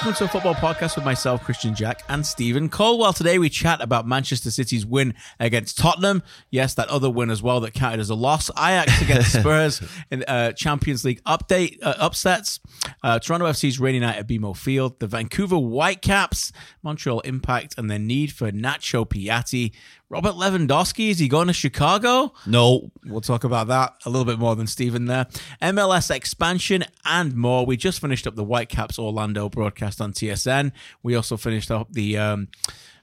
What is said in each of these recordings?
Welcome to a football podcast with myself, Kristian Jack, and Steven Caldwell. Today we chat about Manchester City's win against Tottenham. Yes, that other win as well that counted as a loss. Ajax against Spurs in uh, Champions League update uh, upsets. Uh, Toronto FC's rainy night at BMO Field. The Vancouver Whitecaps, Montreal Impact, and their need for Nacho Piatti. Robert Lewandowski, is he going to Chicago? No. We'll talk about that a little bit more than Steven there. MLS expansion and more. We just finished up the Whitecaps Orlando broadcast on TSN. We also finished up the um,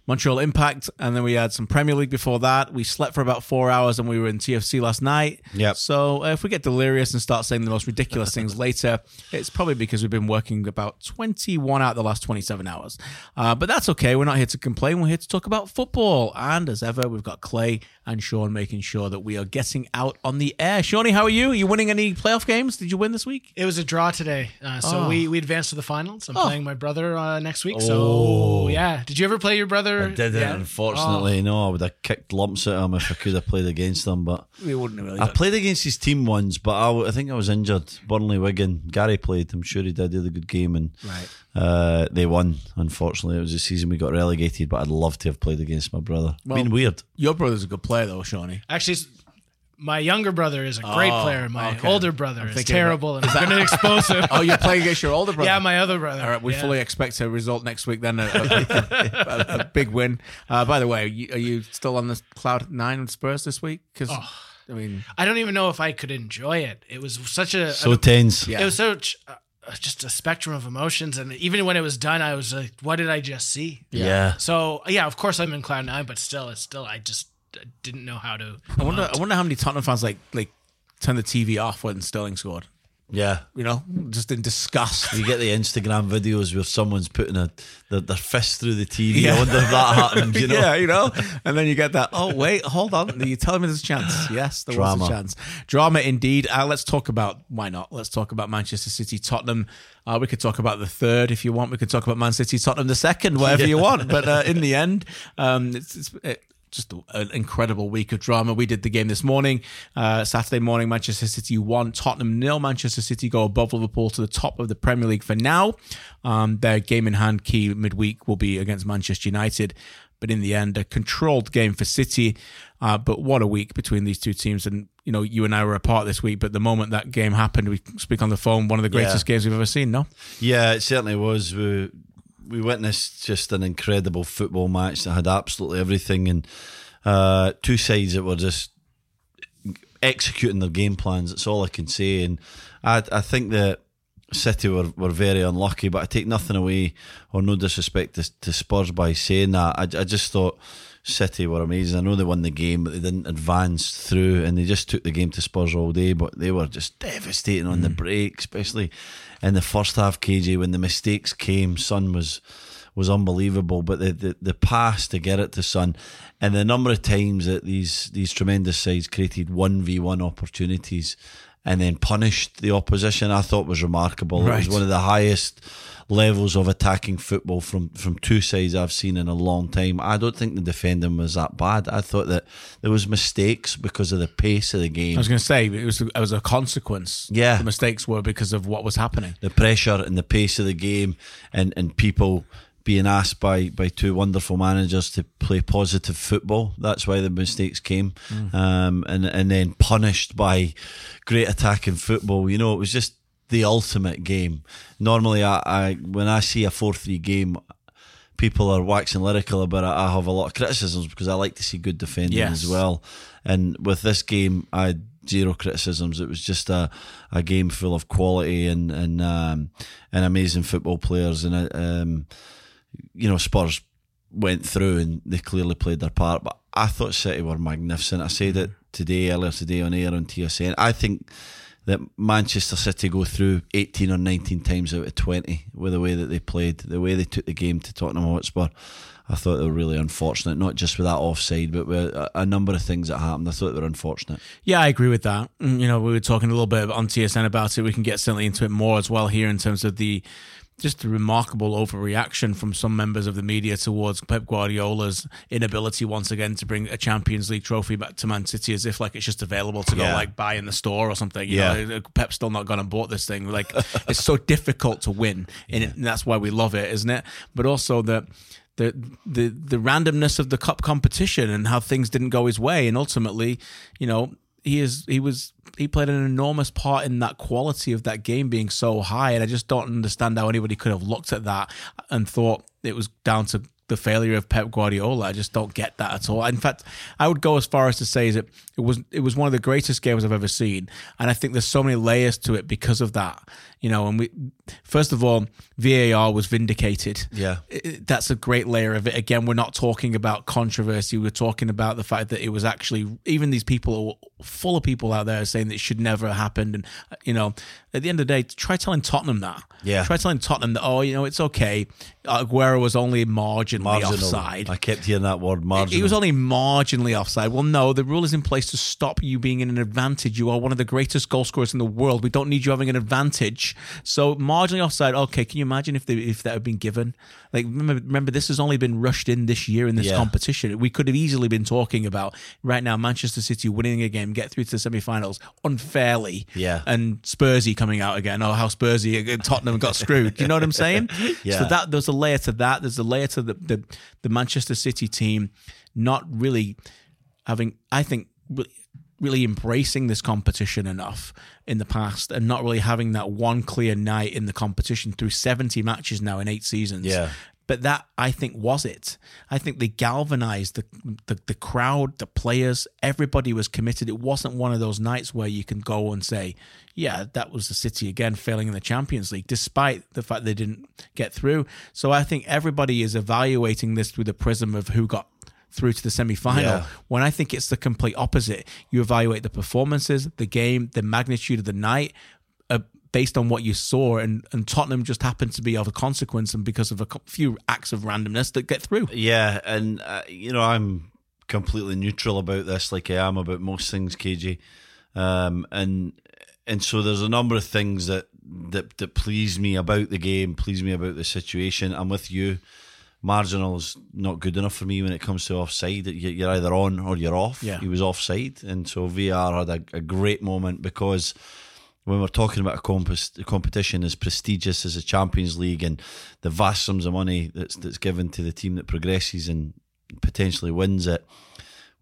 Montreal Impact, and then we had some Premier League before that. We slept for about four hours, and we were in TFC last night. Yep. So uh, if we get delirious and start saying the most ridiculous things later, it's probably because we've been working about 21 out of the last 27 hours. Uh, but that's okay. We're not here to complain. We're here to talk about football. And as ever, we've got Clay and Sean making sure that we are getting out on the air. Shawnee, how are you? Are you winning any playoff games? Did you win this week? It was a draw today, uh, so Oh. we we advanced to the finals. I'm Oh. playing my brother uh, next week. Oh. So yeah, did you ever play your brother? I didn't, Yeah? unfortunately. No, I would have kicked lumps at him if I could have played against him. But We wouldn't have really. I got- played against his team once, but I think I was injured. Burnley Wigan. Gary played. I'm sure he did. He had a good game, and Right. uh, they won. Unfortunately, it was the season we got relegated. But I'd love to have played against my brother. Well- Been weird. Your brother's a good player, though, Shawnee. Actually, s- my younger brother is a great Oh, player. My okay. older brother I'm is thinking terrible, and I'm going to expose him. Oh, you're playing against your older brother? yeah, my other brother. All right, we Yeah. fully expect a result next week. Then a, a, a- a big win. Uh, by the way, are you, are you still on the cloud nine with Spurs this week? Because I mean, I don't even know if I could enjoy it. It was such a. So tense. Yeah. It was such uh, just a spectrum of emotions, and even when it was done, I was like, "What did I just see?" Yeah. So yeah, of course I'm in cloud nine, but still, it's still I just didn't know how to. I wonder. I wonder how many Tottenham fans like like turn the TV off when Sterling scored. Yeah. You know, just in disgust. You get the Instagram videos where someone's putting a their, their fist through the TV. Yeah. I wonder if that happened. You know. yeah, you know, and then you get that. Oh wait, hold on. Are you telling me there's a chance? Yes, there was a chance. Drama indeed. Uh, let's talk about why not? Let's talk about Manchester City, Tottenham. Uh, we could talk about the third if you want. We could talk about Man City, Tottenham the second, whatever you want. But uh, in the end, um, it's, it's it, just an incredible week of drama. We did the game this morning, uh, Saturday morning. Manchester City won, Tottenham nil. Manchester City go above Liverpool to the top of the Premier League for now. Um, their game in hand key midweek will be against Manchester United. But in the end, a controlled game for City. Uh, but what a week between these two teams. And, you know, you and I were apart this week, but the moment that game happened, we speak on the phone, one of the greatest Yeah. games we've ever seen, no? Yeah, it certainly was. We we witnessed just an incredible football match that had absolutely everything, and uh, two sides that were just executing their game plans. That's all I can say. And I I think that City were, were very unlucky, but I take nothing away or no disrespect to, to Spurs by saying that. I, I just thought. City were amazing. I know they won the game, but they didn't advance through, and they just took the game to Spurs all day. But they were just devastating on the break, especially in the first half. KJ, when the mistakes came, Son was was unbelievable. But the, the the pass to get it to Son, and the number of times that these these tremendous sides created one v one opportunities and then punished the opposition, I thought was remarkable. It was one of the highest levels of attacking football from from two sides I've seen in a long time. I don't think the defending was that bad. I thought that there was mistakes because of the pace of the game. I was going to say, it was, it was a consequence. Yeah. The mistakes were because of what was happening. the pressure and the pace of the game and, and people being asked by, by two wonderful managers to play positive football. That's why the mistakes came. Um, and, and then punished by great attacking football. You know, it was just the ultimate game. Normally, I, I when I see a 4 3 game, people are waxing lyrical about it. I have a lot of criticisms because I like to see good defending Yes. as well. And with this game, I had zero criticisms. It was just a, a game full of quality and and um, and amazing football players. And uh, um, you know, Spurs went through and they clearly played their part. But I thought City were magnificent. I said it today, earlier today on air on TSN. I think that Manchester City go through 18 or 19 times out of 20 with the way that they played, the way they took the game to Tottenham Hotspur. I thought they were really unfortunate, not just with that offside, but with a, number of things that happened. I thought they were unfortunate. Yeah, I agree with that. Mm, You know, we were talking a little bit on TSN about it. We can get certainly into it more as well here in terms of the just a remarkable overreaction from some members of the media towards Pep Guardiola's inability once again to bring a Champions League trophy back to Man City as if like it's just available to go like buy in the store or something. You Yeah. know, Pep's still not gone and bought this thing. Like it's so difficult to win, and, it, and that's why we love it, isn't it? But also the. The, the the randomness of the cup competition and how things didn't go his way and ultimately you know he is he was he played an enormous part in that quality of that game being so high and I just don't understand how anybody could have looked at that and thought it was down to the failure of Pep Guardiola. I just don't get that at all. In fact, I would go as far as to say that it was it was one of the greatest games I've ever seen, and I think there's so many layers to it because of that. You know, and we first of all, VAR was vindicated. Yeah. That's a great layer of it. Again, we're not talking about controversy. We're talking about the fact that it was actually even these people are full of people out there saying that it should never have happened. And uh, you know, at the end of the day, try telling Tottenham that. Yeah. Try telling Tottenham that. Oh, you know, it's okay. Aguero was only marginally Marginal. offside. I kept hearing that word marginal. He was only marginally offside. Well, no, the rule is in place to stop you being in an advantage. You are one of the greatest goal scorers in the world. We don't need you having an advantage. So marginally offside. Okay, can you imagine if they, if that had been given? Like remember, remember, this has only been rushed in this year in this Yeah. competition. We could have easily been talking about right now Manchester City winning a game, get through to the semi-finals unfairly. Yeah. and Spursy coming out again. Oh, how Spursy uh, Tottenham got screwed. Do you know what I'm saying? Yeah. So that there's a layer to that. There's a layer to the, the the Manchester City team not really having, I think, really, embracing this competition enough in the past, and not really having that one clear night in the competition through 70 matches now in eight seasons. Yeah. But that I think was it. I think they galvanized the, the the crowd, the players, everybody was committed. It wasn't one of those nights where you can go and say, "Yeah, that was the City again failing in the Champions League," despite the fact they didn't get through. So I think everybody is evaluating this through the prism of who got through to the semi-final. Yeah. When I think it's the complete opposite. You evaluate the performances, the game, the magnitude of the night. Uh, based on what you saw, and, and Tottenham just happened to be of a consequence, and because of a few acts of randomness that get through. Yeah, and uh, you know I'm completely neutral about this, like I am about most things, KJ. Um, and and so there's a number of things that that that please me about the game, please me about the situation. I'm with you. Marginal's not good enough for me when it comes to offside. You- You're either on or you're off. Yeah. He was offside, and so VAR had a, a great moment because when we're talking about a, a competition as prestigious as the Champions League and the vast sums of money that's that's given to the team that progresses and potentially wins it,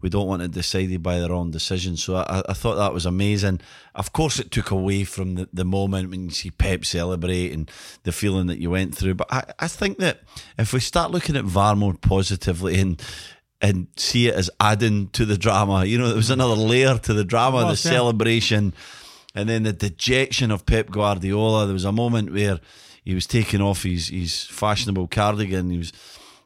we don't want it decided by their own decision. So I, I thought that was amazing. Of course, it took away from the, the moment when you see Pep celebrate and the feeling that you went through. But I, I think that if we start looking at VAR more positively and and see it as adding to the drama, you know, there was another layer to the drama, was, the yeah. celebration, and then the dejection of Pep Guardiola. There was a moment where he was taking off his, his fashionable cardigan. He was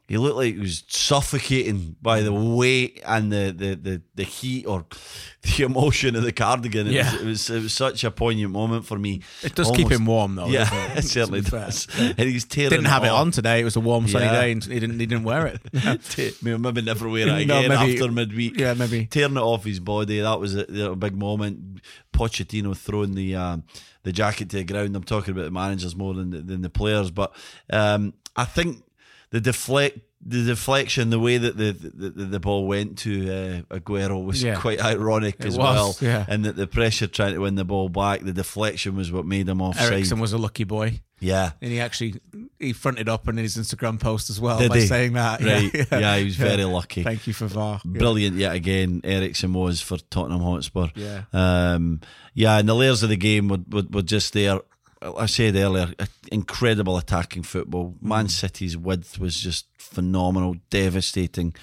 he looked like he was suffocating by the weight and the, the, the, the heat or the emotion of the cardigan. It, Yeah. was, it was it was such a poignant moment for me. It does keep him warm, though. Yeah, doesn't it certainly does. And he's tearing Didn't have it on today. It was a warm, sunny Yeah. day, and he didn't. He didn't wear it. Maybe never wear it No, again maybe- after midweek. yeah, maybe. tearing it off his body. That was a, a big moment. Pochettino throwing the um, the jacket to the ground. I'm talking about the managers more than the, than the players, but um, I think the deflect. The deflection, the way that the the, the, ball went to uh, Aguero was Yeah. quite ironic It as was, well, yeah. and that the pressure trying to win the ball back, the deflection was what made him offside. Eriksen was a lucky boy, yeah, and he actually he fronted up in his Instagram post as well Did by he? saying that. right? Yeah, Yeah, he was very lucky. Thank you for VAR. Brilliant yet again, Eriksen was for Tottenham Hotspur. Yeah. Um, yeah, and the layers of the game were, were, were just there. I said earlier, incredible attacking football. Man City's width was just phenomenal, devastating,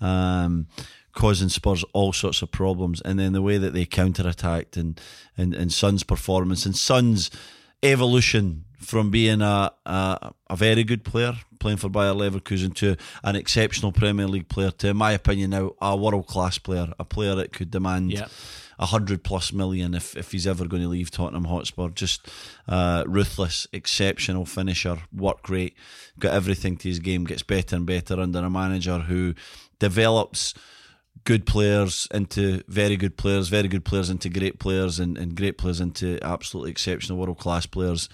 um, causing Spurs all sorts of problems. And then the way that they counter attacked and, and, and Son's performance and Son's evolution from being a, a a very good player playing for Bayer Leverkusen to an exceptional Premier League player to, in my opinion, now a world class player, a player that could demand. A hundred plus million if, if he's ever going to leave Tottenham Hotspur. Just uh, ruthless, exceptional finisher, work rate, got everything to his game, gets better and better under a manager who develops good players into very good players, very good players into great players, and, and great players into absolutely exceptional world class players.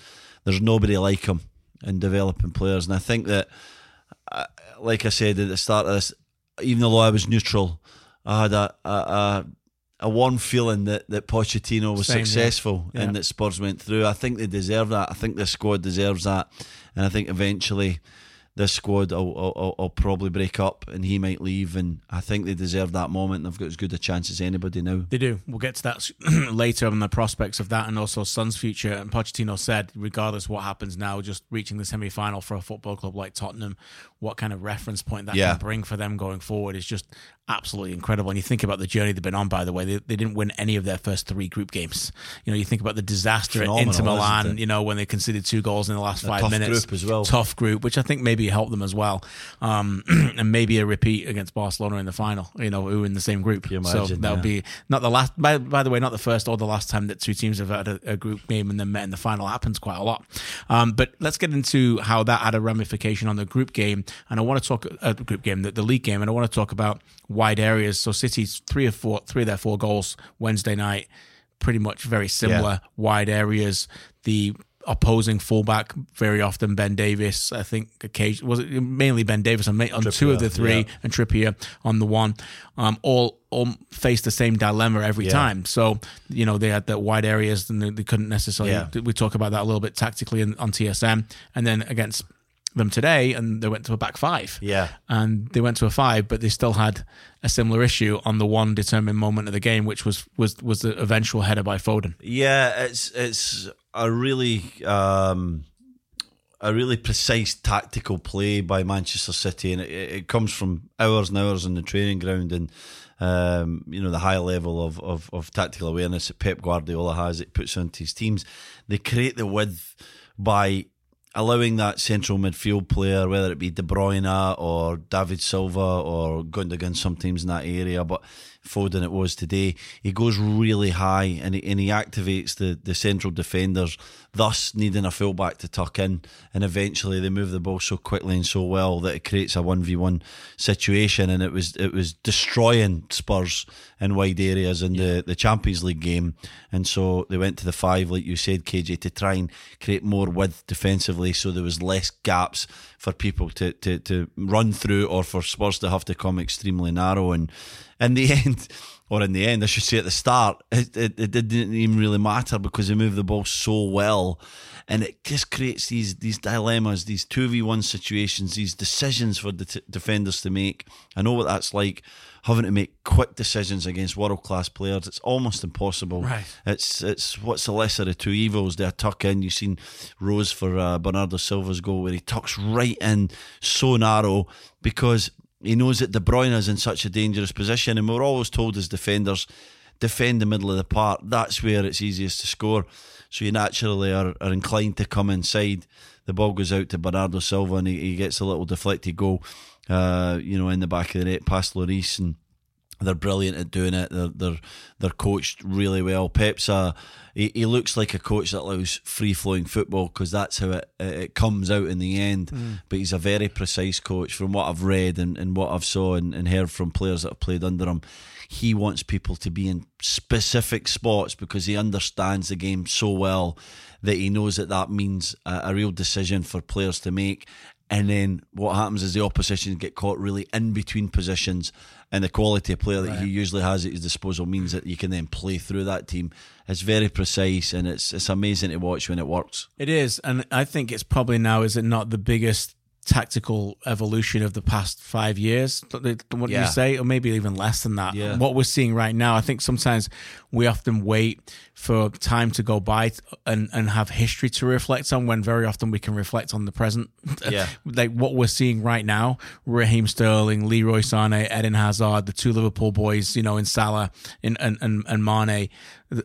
There's nobody like him. in developing players. And I think that, uh, like I said at the start of this, even though I was neutral, I had a a, a, a warm feeling that that Pochettino was Same, yeah. successful Yeah. and that Spurs went through. I think they deserve that. I think the squad deserves that, and I think eventually this squad will, will, will, probably break up and he might leave. And I think they deserve that moment. They've got as good a chance as anybody now. They do. We'll get to that later on the prospects of that and also Son's future. And Pochettino said, regardless what happens now, just reaching the semi final for a football club like Tottenham, what kind of reference point that Yeah. can bring for them going forward is just absolutely incredible. And you think about the journey they've been on, by the way, they, they didn't win any of their first three group games. You know, you think about the disaster Phenomenal, at Inter Milan, you know, when they conceded two goals in the last five tough minutes. group as well. Tough group, which I think maybe helped them as well. Um, and maybe a repeat against Barcelona in the final, you know, who in the same group. you so that'll yeah. be not the last. By, by the way, not the first or the last time that two teams have had a, a group game and then met in the final. Happens quite a lot. Um, but let's get into how that had a ramification on the group game. And I want to talk uh, group game, the, the league game, and I want to talk about wide areas. So City's three or four, three of their four goals Wednesday night, pretty much very similar wide areas. The opposing fullback very often Ben Davies. I think occasion was it mainly Ben Davies on, on two of the three yeah. and Trippier on the one. Um, all all face the same dilemma every Yeah. time. So you know they had the wide areas and they, they couldn't necessarily. Yeah. We talk about that a little bit tactically in, on TSN, and then against them today, and they went to a back five. Yeah. and they went to a five, but they still had a similar issue on the one determined moment of the game, which was was was the eventual header by Foden. Yeah, it's it's a really um, a really precise tactical play by Manchester City, and it, it comes from hours and hours in the training ground, and um, you know the high level of, of of tactical awareness that Pep Guardiola has. It puts into his teams. They create the width by allowing that central midfield player, whether it be De Bruyne or David Silva or Gundogan, sometimes in that area, but Foden it was today. He goes really high and he, and he activates the, the central defenders, thus needing a fullback to tuck in. And eventually they move the ball so quickly and so well that it creates a one v one situation. And it was it was destroying Spurs in wide areas in the, the Champions League game. And so they went to the five, like you said, KJ, to try and create more width defensively so there was less gaps for people to, to, to run through or for Spurs to have to come extremely narrow. And in the end, or in the end, I should say at the start, it, it, it didn't even really matter because they moved the ball so well. And it just creates these these dilemmas, these 2v1 situations, these decisions for the t- defenders to make. I know what that's like, having to make quick decisions against world class players. It's almost impossible. Right. It's it's what's the lesser of two evils? They tuck in. You've seen Rose for uh, Bernardo Silva's goal where he tucks right in so narrow because he knows that De Bruyne is in such a dangerous position, and we're always told as defenders defend the middle of the park. That's where it's easiest to score. So you naturally are, are inclined to come inside. The ball goes out to Bernardo Silva, and he, he gets a little deflected goal, uh, you know, in the back of the net past Lloris and they're brilliant at doing it. They're they're they're coached really well. Pep's a he, he looks like a coach that allows free flowing football because that's how it it comes out in the end. Hmm. But he's a very precise coach from what I've read and, and what I've saw and, and heard from players that have played under him. He wants people to be in specific spots because he understands the game so well that he knows that that means a, a real decision for players to make. And then what happens is the opposition get caught really in between positions, and the quality of player that he usually has at his disposal means that you can then play through that team. It's very precise, and it's it's amazing to watch when it works. It is, and I think it's probably now, is it not the biggest tactical evolution of the past five years? What do Yeah. you say, or maybe even less than that? Yeah. What we're seeing right now, I think sometimes we often wait for time to go by and and have history to reflect on. When very often we can reflect on the present. Yeah. like what we're seeing right now: Raheem Sterling, Leroy Sané, Eden Hazard, the two Liverpool boys, you know, in Salah and and and, and Mane,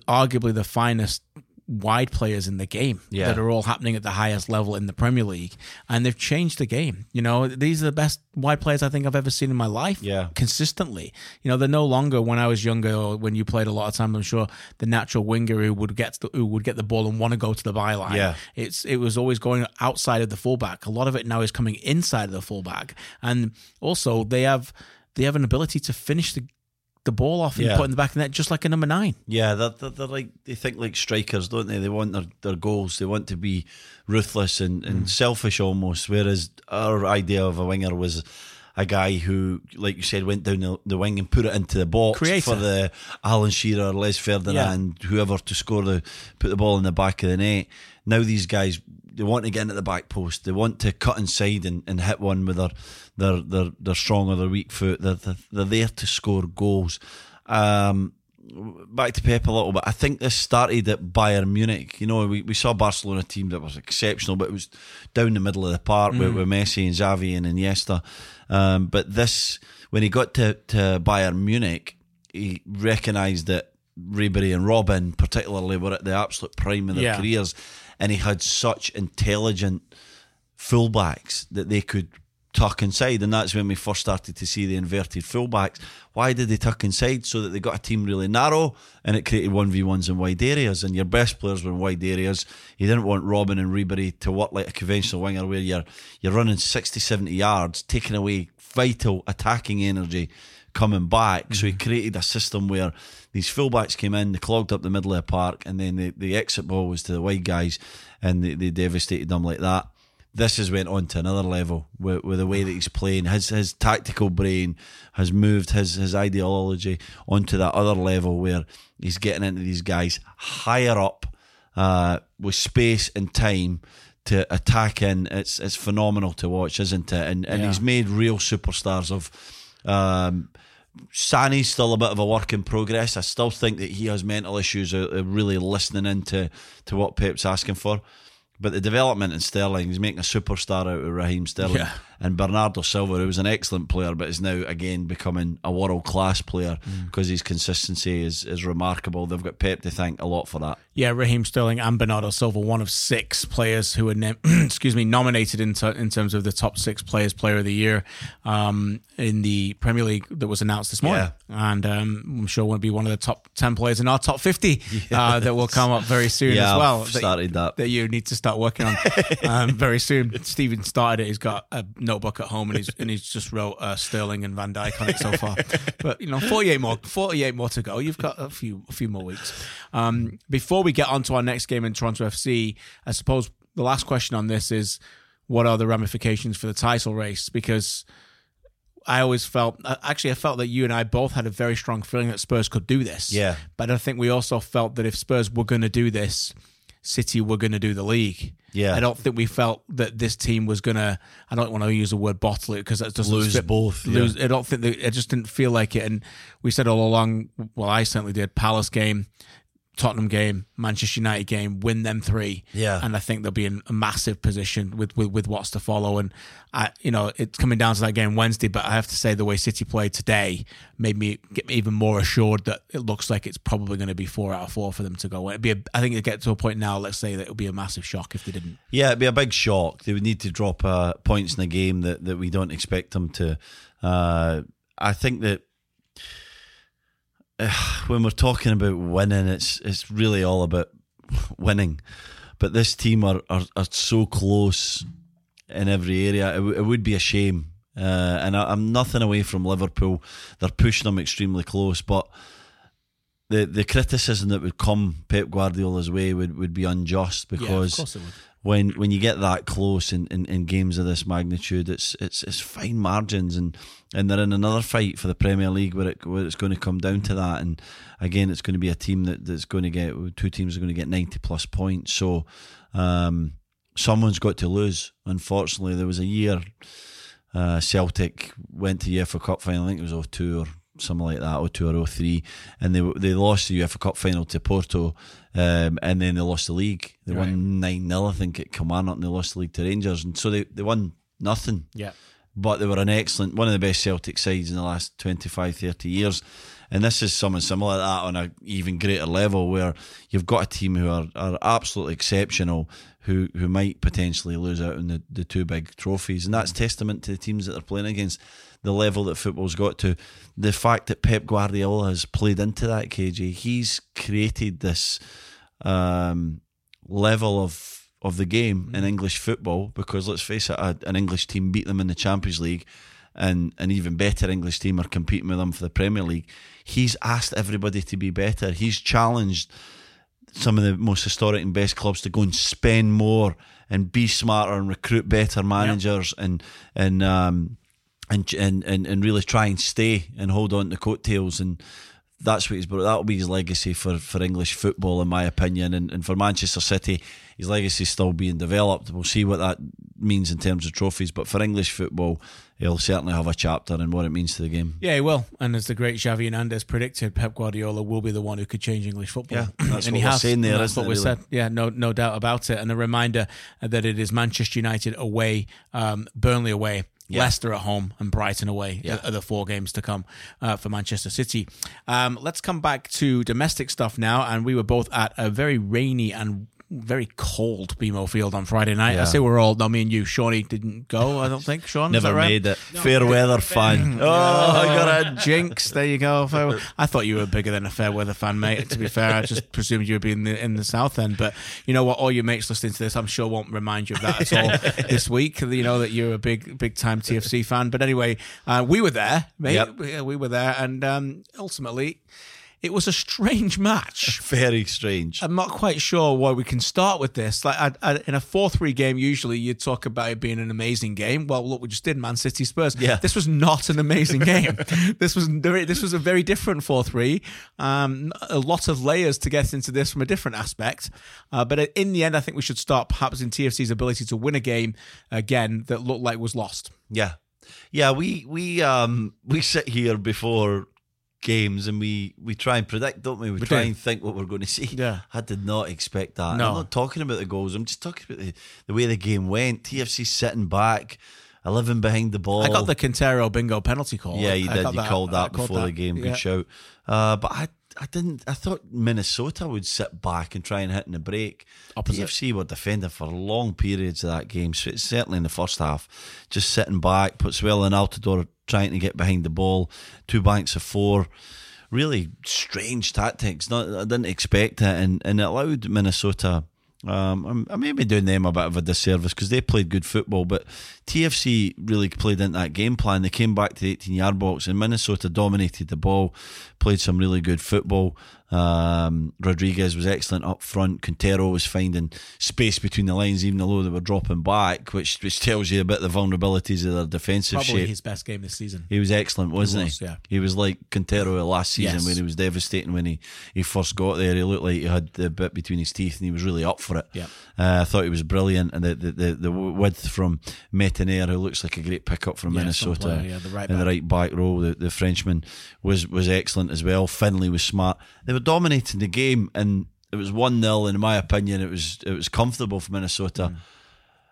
arguably the finest wide players in the game Yeah. that are all happening at the highest level in the Premier League, and they've changed the game. You know, these are the best wide players I think I've ever seen in my life. Yeah. consistently. You know, they're no longer when I was younger or when you played a lot of time. I'm sure the natural winger who would get the, who would get the ball and want to go to the byline. Yeah. it's it was always going outside of the fullback. A lot of it now is coming inside of the fullback, and also they have they have an ability to finish the the ball off and Yeah. put in the back of the net, just like a number nine. Yeah, they're, they're, they're like they think like strikers, don't they? They want their, their goals. They want to be ruthless and, and mm. selfish almost. Whereas our idea of a winger was a guy who, like you said, went down the, the wing and put it into the box Creator. for the Alan Shearer, Les Ferdinand, whoever to score the put the ball in the back of the net. Now these guys they want to get into the back post. They want to cut inside and, and hit one with their their their, their strong or their weak foot. They're, they're, they're there to score goals. Um, back to Pep a little bit. I think this started at Bayern Munich. You know, we, we saw Barcelona team that was exceptional, but it was down the middle of the park with, with Messi and Xavi and Iniesta. Um, but this, when he got to, to Bayern Munich, he recognised that Ribery and Robben, particularly, were at the absolute prime of their Yeah. careers, and he had such intelligent fullbacks that they could tuck inside, and that's when we first started to see the inverted fullbacks. Why did they tuck inside? So that they got a team really narrow, and it created one v ones in wide areas, and your best players were in wide areas. You didn't want Robben and Ribery to work like a conventional winger, where you're you're running 60, 70 yards, taking away vital attacking energy coming back. So he created a system where these fullbacks came in, they clogged up the middle of the park, and then the, the exit ball was to the wide guys, and they, they devastated them like that. This has went on to another level with, with the way that he's playing. His his tactical brain has moved his his ideology onto that other level where he's getting into these guys higher up uh, with space and time to attack in. It's it's phenomenal to watch, isn't it? And and Yeah. he's made real superstars of. Um, Sané's still a bit of a work in progress. I still think that he has mental issues. Of, really listening into to what Pep's asking for. But the development in Sterling, he's making a superstar out of Raheem Sterling Yeah. And Bernardo Silva, who was an excellent player, but is now again becoming a world class player because his consistency is is remarkable. They've got Pep to thank a lot for that. Yeah, Raheem Sterling and Bernardo Silva, one of six players who were nam- excuse me nominated in, ter- in terms of the top six players player of the year um, in the Premier League that was announced this morning, and um, I'm sure will be one of the top ten players in our top fifty uh, that will come up very soon Yeah, as well. I've that- started that. that you need to start working on um, very soon. Steven started it. He's got a notebook at home and he's and he's just wrote uh, Sterling and Van Dijk on it so far. But you know, forty eight more, forty eight more to go. You've got a few a few more weeks. Um, before we get on to our next game in Toronto FC, I suppose the last question on this is, what are the ramifications for the title race? Because I always felt, uh, actually, I felt that you and I both had a very strong feeling that Spurs could do this. Yeah. But I think we also felt that if Spurs were going to do this, City were going to do the league. Yeah. I don't think we felt that this team was going to, I don't want to use the word bottle it because that doesn't Lose fit- both, yeah. Lose, I don't think that, I just didn't feel like it. And we said all along, well, I certainly did, Palace game, Tottenham game, Manchester United game, win them three. Yeah. And I think they'll be in a massive position with, with, with what's to follow. And I, you know, it's coming down to that game Wednesday, but I have to say the way City played today made me get me even more assured that it looks like it's probably going to be four out of four for them to go. It'd be, a, I think it get to a point now. Let's say that it would be a massive shock if they didn't. Yeah, it'd be a big shock. They would need to drop uh, points in a game that, that we don't expect them to. Uh, I think that uh, when we're talking about winning, it's it's really all about winning. But this team are, are, are so close in every area. It, w- it would be a shame. Uh, and I, I'm nothing away from Liverpool. They're pushing them extremely close, but the the criticism that would come Pep Guardiola's way would, would be unjust because it would. When when you get that close in, in, in games of this magnitude, it's it's it's fine margins, and, and they're in another fight for the Premier League where it where it's going to come down to that, and again, it's going to be a team that, that's going to get two teams are going to get ninety plus points, so um, someone's got to lose. Unfortunately, there was a year uh, Celtic went to UEFA Cup final. I think it was 02 or something like that, 02 or 03, and they they lost the UEFA Cup final to Porto, um, and then they lost the league. They Right. won nine 0 I think, at Kilmarnock, and they lost the league to Rangers, and so they, they won nothing. Yeah. But they were an excellent, one of the best Celtic sides in the last 25, 30 years. And this is something similar to that on an even greater level where you've got a team who are, are absolutely exceptional who, who might potentially lose out on the, the two big trophies. And that's testament to the teams that they're playing against, the level that football's got to. The fact that Pep Guardiola has played into that, KJ, he's created this um, level of of the game in English football because let's face it, a, an English team beat them in the Champions League and an even better English team are competing with them for the Premier League, he's asked everybody to be better. He's challenged some of the most historic and best clubs to go and spend more and be smarter and recruit better managers yep. and and um and, and and and really try and stay and hold on to coattails and that's what he's brought. That'll be his legacy for, for English football, in my opinion, and, and for Manchester City, his legacy is still being developed. We'll see what that means in terms of trophies, but for English football, he'll certainly have a chapter in what it means to the game. Yeah, he will. And as the great Xavi Hernandez predicted, Pep Guardiola will be the one who could change English football. Yeah, that's and what he we're has. saying there. That's what we really? said. Yeah, no, no doubt about it. And a reminder that it is Manchester United away, um, Burnley away. Yeah. Leicester at home and Brighton away yeah. are the four games to come uh, for Manchester City. Um, let's come back to domestic stuff now. And we were both at a very rainy and very cold BMO Field on Friday night. Yeah. I say we're all, no, me and you. Shawnee didn't go, I don't think. Sean, Never right? made it. No, fair weather fan. oh, I got a jinx. There you go. I thought you were bigger than a fair weather fan, mate. To be fair, I just presumed you would be in the, in the south end. But you know what? All your mates listening to this, I'm sure, won't remind you of that at all this week. You know that you're a big, big time TFC fan. But anyway, uh, we were there, mate. Yep. We, we were there. And um, ultimately, it was a strange match. Very strange. I'm not quite sure why we can start with this. Like I, I, in a four-three game, usually you'd talk about it being an amazing game. Well, look, we just did Man City Spurs. Yeah, this was not an amazing game. this was this was a very different four-three. Um, a lot of layers to get into this from a different aspect. Uh, but in the end, I think we should start perhaps in TFC's ability to win a game again that looked like was lost. Yeah, yeah. We we um we sit here before games and we we try and predict, don't we? We, we try do. and think what we're going to see. Yeah, I did not expect that. No. I'm not talking about the goals. I'm just talking about the, the way the game went. TFC sitting back. 11 behind the ball. I got the Quintero bingo penalty call. Yeah, you I did. You that, called that called before that. the game. Good yeah. shout. Uh, but I I didn't. I thought Minnesota would sit back and try and hit in the break. Opposite. TFC were defending for long periods of that game. So certainly in the first half, just sitting back. Pozuelo and Altidore trying to get behind the ball. Two banks of four really strange tactics. Not, I didn't expect it, and, and it allowed Minnesota. Um, I may be doing them a bit of a disservice because they played good football, but TFC really played into that game plan. They came back to the 18 yard box, and Minnesota dominated the ball, played some really good football. Um, Rodriguez was excellent up front. Quintero was finding space between the lines, even though they were dropping back, which which tells you a bit the vulnerabilities of their defensive Probably shape. his best game this season. He was excellent, wasn't he? Was, yeah. He was like Quintero last season Yes. when he was devastating when he, he first got there. He looked like he had the bit between his teeth and he was really up for it. Yeah. Uh, I thought he was brilliant, and the the, the, the width from Métanire, who looks like a great pickup from Yeah, Minnesota, player, yeah, the right in the right back row, the, the Frenchman was was excellent as well. Finlay was smart. They were dominating the game, and it was one 0 and In my opinion, it was it was comfortable for Minnesota. Mm.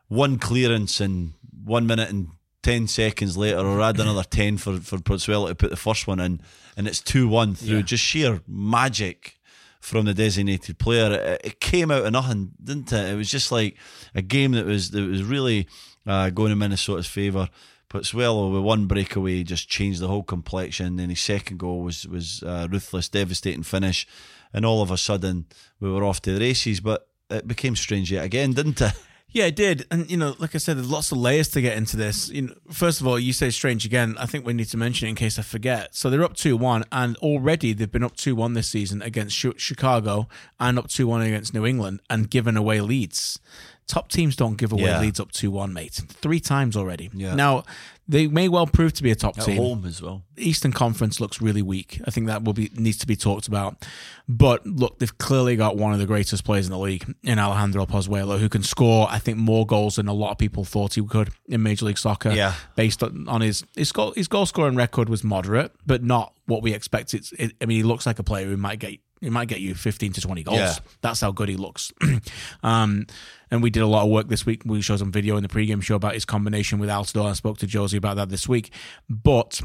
One clearance and one minute and. 10 seconds later, or add another 10 for, for Pozuelo to put the first one in, and it's 2 1 through Yeah. just sheer magic from the designated player. It, it came out of nothing, didn't it? It was just like a game that was that was really uh, going in Minnesota's favour. But Pozuelo with one breakaway just changed the whole complexion. Then his second goal was was uh, ruthless, devastating finish, and all of a sudden we were off to the races. But it became strange yet again, didn't it? Yeah, it did. And, you know, like I said, there's lots of layers to get into this. You know, first of all, you say strange again. I think we need to mention it in case I forget. So they're up 2 1, and already they've been up 2 1 this season against Chicago and up 2 1 against New England and given away leads. Top teams don't give away Yeah. leads up 2 1, mate. Three times already. Yeah. Now, they may well prove to be a top At team. home as well. Eastern Conference looks really weak. I think that will be needs to be talked about. But look, they've clearly got one of the greatest players in the league in Alejandro Pozuelo, who can score, I think, more goals than a lot of people thought he could in Major League Soccer. Yeah. based on, on his his goal his goal scoring record was moderate, but not what we expected. It, I mean, he looks like a player who might get he might get you fifteen to twenty goals. Yeah. That's how good he looks. um, and we did a lot of work this week. We showed some video in the pregame show about his combination with Altidore. I spoke to Jozy about that this week. But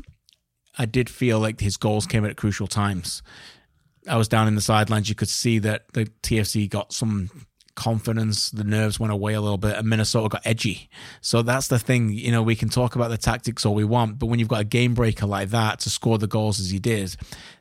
I did feel like his goals came at crucial times. I was down in the sidelines. You could see that the TFC got some confidence. The nerves went away a little bit, and Minnesota got edgy. So that's the thing. You know, we can talk about the tactics all we want, but when you've got a game breaker like that to score the goals as he did,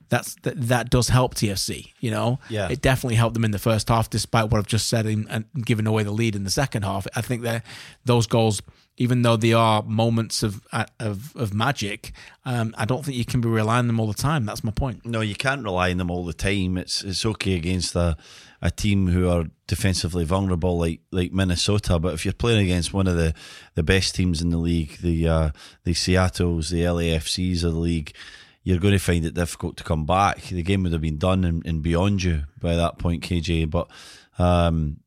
that's that, that does help TFC. You know, Yeah. it definitely helped them in the first half, despite what I've just said and, and giving away the lead in the second half. I think that those goals even though they are moments of of, of magic, um, I don't think you can be relying on them all the time. That's my point. No, you can't rely on them all the time. It's it's okay against a a team who are defensively vulnerable like like Minnesota, but if you're playing against one of the, the best teams in the league, the uh, the Seattle's, the LAFC's of the league, you're going to find it difficult to come back. The game would have been done and, and beyond you by that point, KJ. But um,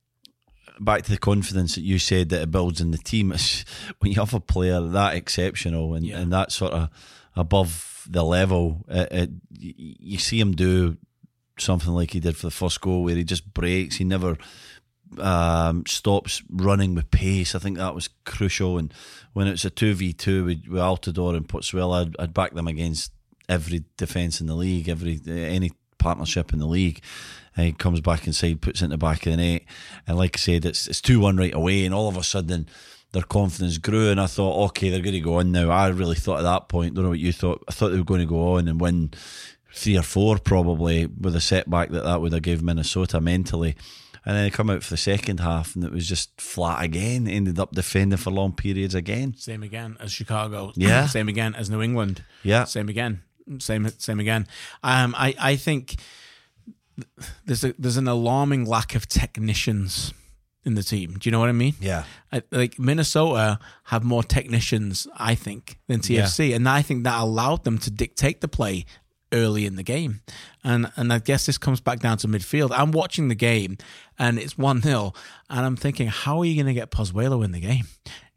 back to the confidence that you said that it builds in the team. It's, when you have a player that exceptional and, yeah. and that sort of above the level, it, it, you see him do something like he did for the first goal, where he just breaks. He never um, stops running with pace. I think that was crucial. And when it's a two v two with, with Altidore and Pozuelo, I'd, I'd back them against every defence in the league, every any partnership in the league. And he comes back inside, puts it in the back of the net, and like I said, it's it's two one right away, and all of a sudden their confidence grew, and I thought, okay, they're going to go on now. I really thought at that point, don't know what you thought. I thought they were going to go on and win three or four probably with a setback that that would have given Minnesota mentally. And then they come out for the second half and it was just flat again. Ended up defending for long periods again. Same again as Chicago. Yeah. Same again as New England. Yeah. Same again. Same same again. Um, I, I think there's a there's an alarming lack of technicians in the team. Do you know what I mean? Yeah. I, like Minnesota have more technicians, I think, than TFC, yeah. and I think that allowed them to dictate the play early in the game. And and I guess this comes back down to midfield. I'm watching the game and it's 1 0. And I'm thinking, how are you going to get Pozuelo in the game?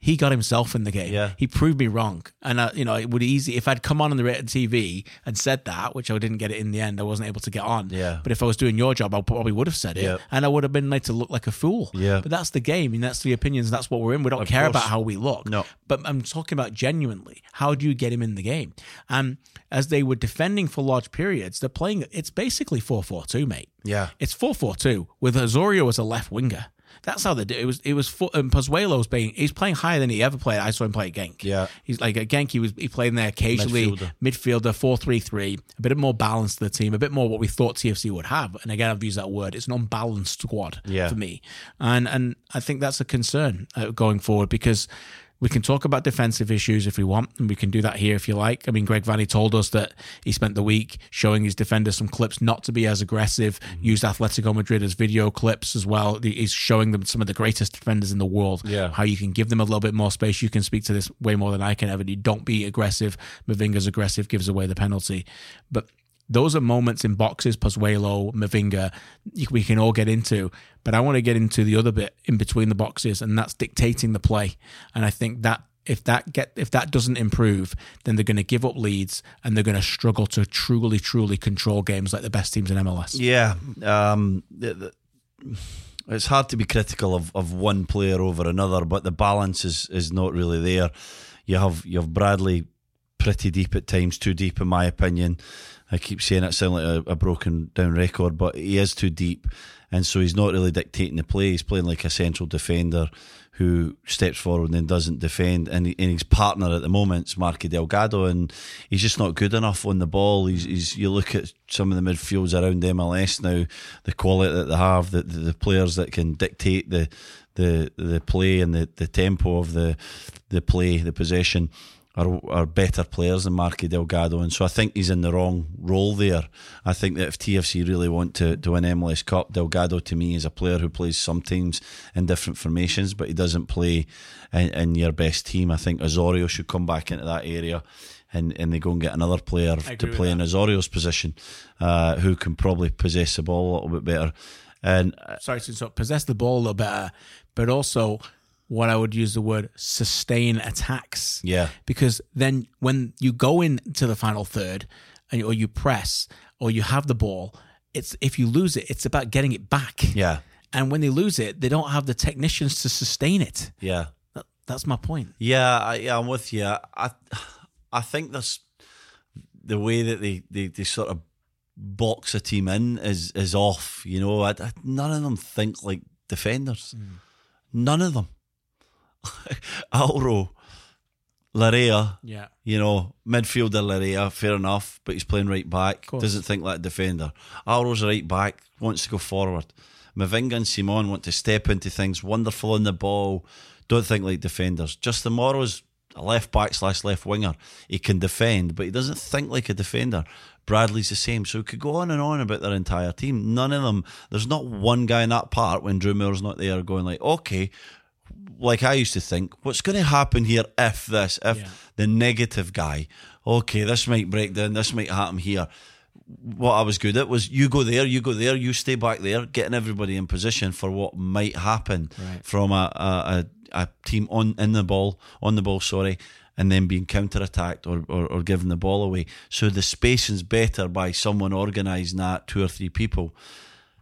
He got himself in the game. Yeah. He proved me wrong. And, uh, you know, it would easy, if I'd come on on the rated TV and said that, which I didn't get it in the end, I wasn't able to get on. Yeah. But if I was doing your job, I probably would have said it. Yeah. And I would have been made to look like a fool. Yeah. But that's the game. And that's the opinions. That's what we're in. We don't Of care course. about how we look. No. But I'm talking about genuinely. How do you get him in the game? And as they were defending for large periods, they're playing, it's basically 4 4 2, mate. Yeah. It's 4 4 2 with Osorio as a left winger. That's how they do it. Was it was for, um, Pozuelo's being he's playing higher than he ever played. I saw him play at Genk. Yeah. he's like at Genk. He was he played in there occasionally Midfielder. midfielder four three three. A bit more balance to the team. A bit more what we thought TFC would have. And again, I've used that word. It's an unbalanced squad Yeah. for me, and and I think that's a concern uh, going forward because. We can talk about defensive issues if we want, and we can do that here if you like. I mean, Greg Vanney told us that he spent the week showing his defenders some clips not to be as aggressive, Mm-hmm. used Atletico Madrid as video clips as well. He's showing them some of the greatest defenders in the world, Yeah. how you can give them a little bit more space. You can speak to this way more than I can ever do. Don't be aggressive. Mavinga's aggressive, gives away the penalty. But those are moments in boxes, Pozuelo, Mavinga, we can all get into. But I want to get into the other bit in between the boxes, and that's dictating the play. And I think that if that get if that doesn't improve, then they're going to give up leads and they're going to struggle to truly, truly control games like the best teams in MLS. Yeah, um, it's hard to be critical of, of one player over another, but the balance is, is not really there. You have you have Bradley pretty deep at times, too deep in my opinion. I keep saying it like a, a broken down record, but he is too deep, and so he's not really dictating the play. He's playing like a central defender who steps forward and then doesn't defend. And, and his partner at the moment is Marky Delgado, and he's just not good enough on the ball. He's, he's you look at some of the midfields around MLS now, the quality that they have, the, the, the players that can dictate the the the play and the, the tempo of the the play, the possession. Are, are better players than Marky Delgado, and so I think he's in the wrong role there. I think that if TFC really want to, to win MLS Cup, Delgado to me is a player who plays sometimes in different formations, but he doesn't play in, in your best team. I think Osorio should come back into that area. And, and they go and get another player to play in Osorio's position, uh, who can probably possess the ball a little bit better. And uh, sorry to interrupt, possess the ball a little better, but also what I would use the word sustain attacks. Yeah. Because then when you go into the final third and or you press or you have the ball, it's if you lose it, it's about getting it back. yeah, And when they lose it, they don't have the technicians to sustain it. yeah. That, that's my point. Yeah, I, yeah, I'm with you. I, I think this the way that they, they, they sort of box a team in is is off. You know, I, I- none of them think like defenders. Mm. None of them. Auro, Laryea, Yeah. you know, midfielder Laryea, fair enough, but he's playing right back. Doesn't think like a defender. Auro's right back, wants to go forward. Mavinga and Ciman want to step into things, wonderful on the ball, don't think like defenders. Justin Morrow's a left back slash left winger. He can defend, but he doesn't think like a defender. Bradley's the same. So we could go on and on about their entire team. None of them, there's not one guy in that part when Drew Moor's not there going like, okay, like I used to think, what's going to happen here if this, if Yeah. the negative guy, okay, this might break down, this might happen here. What I was good at was you go there, you go there, you stay back there, getting everybody in position for what might happen Right. from a, a, a, team on in the ball, on the ball, sorry, and then being counter attacked or, or, or giving the ball away. So the spacing's better by someone organising that, two or three people.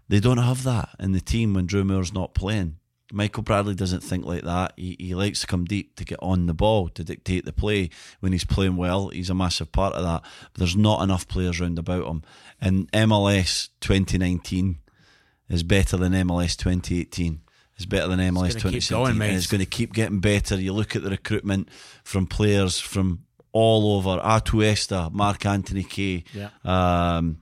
They don't have that in the team when Drew Moor's not playing. Michael Bradley doesn't think like that. He, he likes to come deep to get on the ball, to dictate the play. When he's playing well, he's a massive part of that. But there's not enough players round about him. And MLS 2019 is better than MLS 2018. It's better than MLS gonna keep 2017. going, it's going to keep getting better. You look at the recruitment from players from all over. Artu Atuesta, Mark Anthony Kaye, Yeah. um,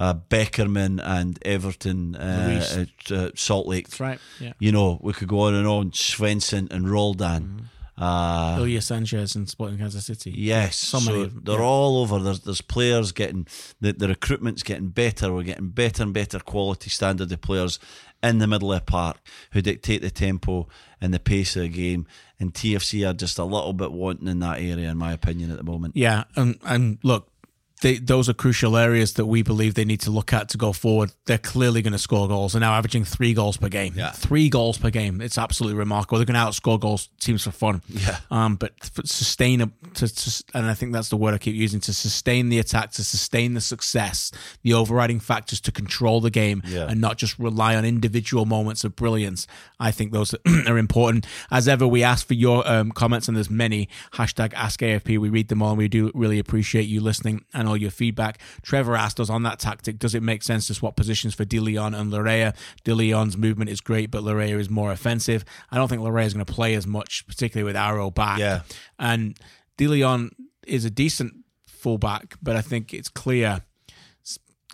uh, Beckerman and Everton, uh, at, uh, Salt Lake. That's right. Yeah. You know, we could go on and on. Svensson and Roldan. Uh, Ilie Sanchez and Sporting Kansas City. Yes, So they're yeah. all over. There's there's players getting the the recruitment's getting better. We're getting better and better quality standard of players in the middle of the park who dictate the tempo and the pace of the game. And TFC are just a little bit wanting in that area, in my opinion, at the moment. Yeah, and and look, they, those are crucial areas that we believe they need to look at to go forward. They're clearly going to score goals. They're now averaging three goals per game. Yeah. three goals per game. It's absolutely remarkable. They're going to outscore goals teams for fun. Yeah. Um, but sustain a, to, to, and I think that's the word I keep using to sustain the attack, to sustain the success, the overriding factors to control the game, Yeah. and not just rely on individual moments of brilliance. I think those are important. As ever, we ask for your um, comments, and there's many. Hashtag Ask AFP. We read them all, and we do really appreciate you listening and all your feedback. Trevor asked us on that tactic: Does it make sense to swap positions for De Leon and Laryea? De Leon's movement is great, but Laryea is more offensive. I don't think Laryea is going to play as much, particularly with Auro back. Yeah. and De Leon is a decent fullback, but I think it's clear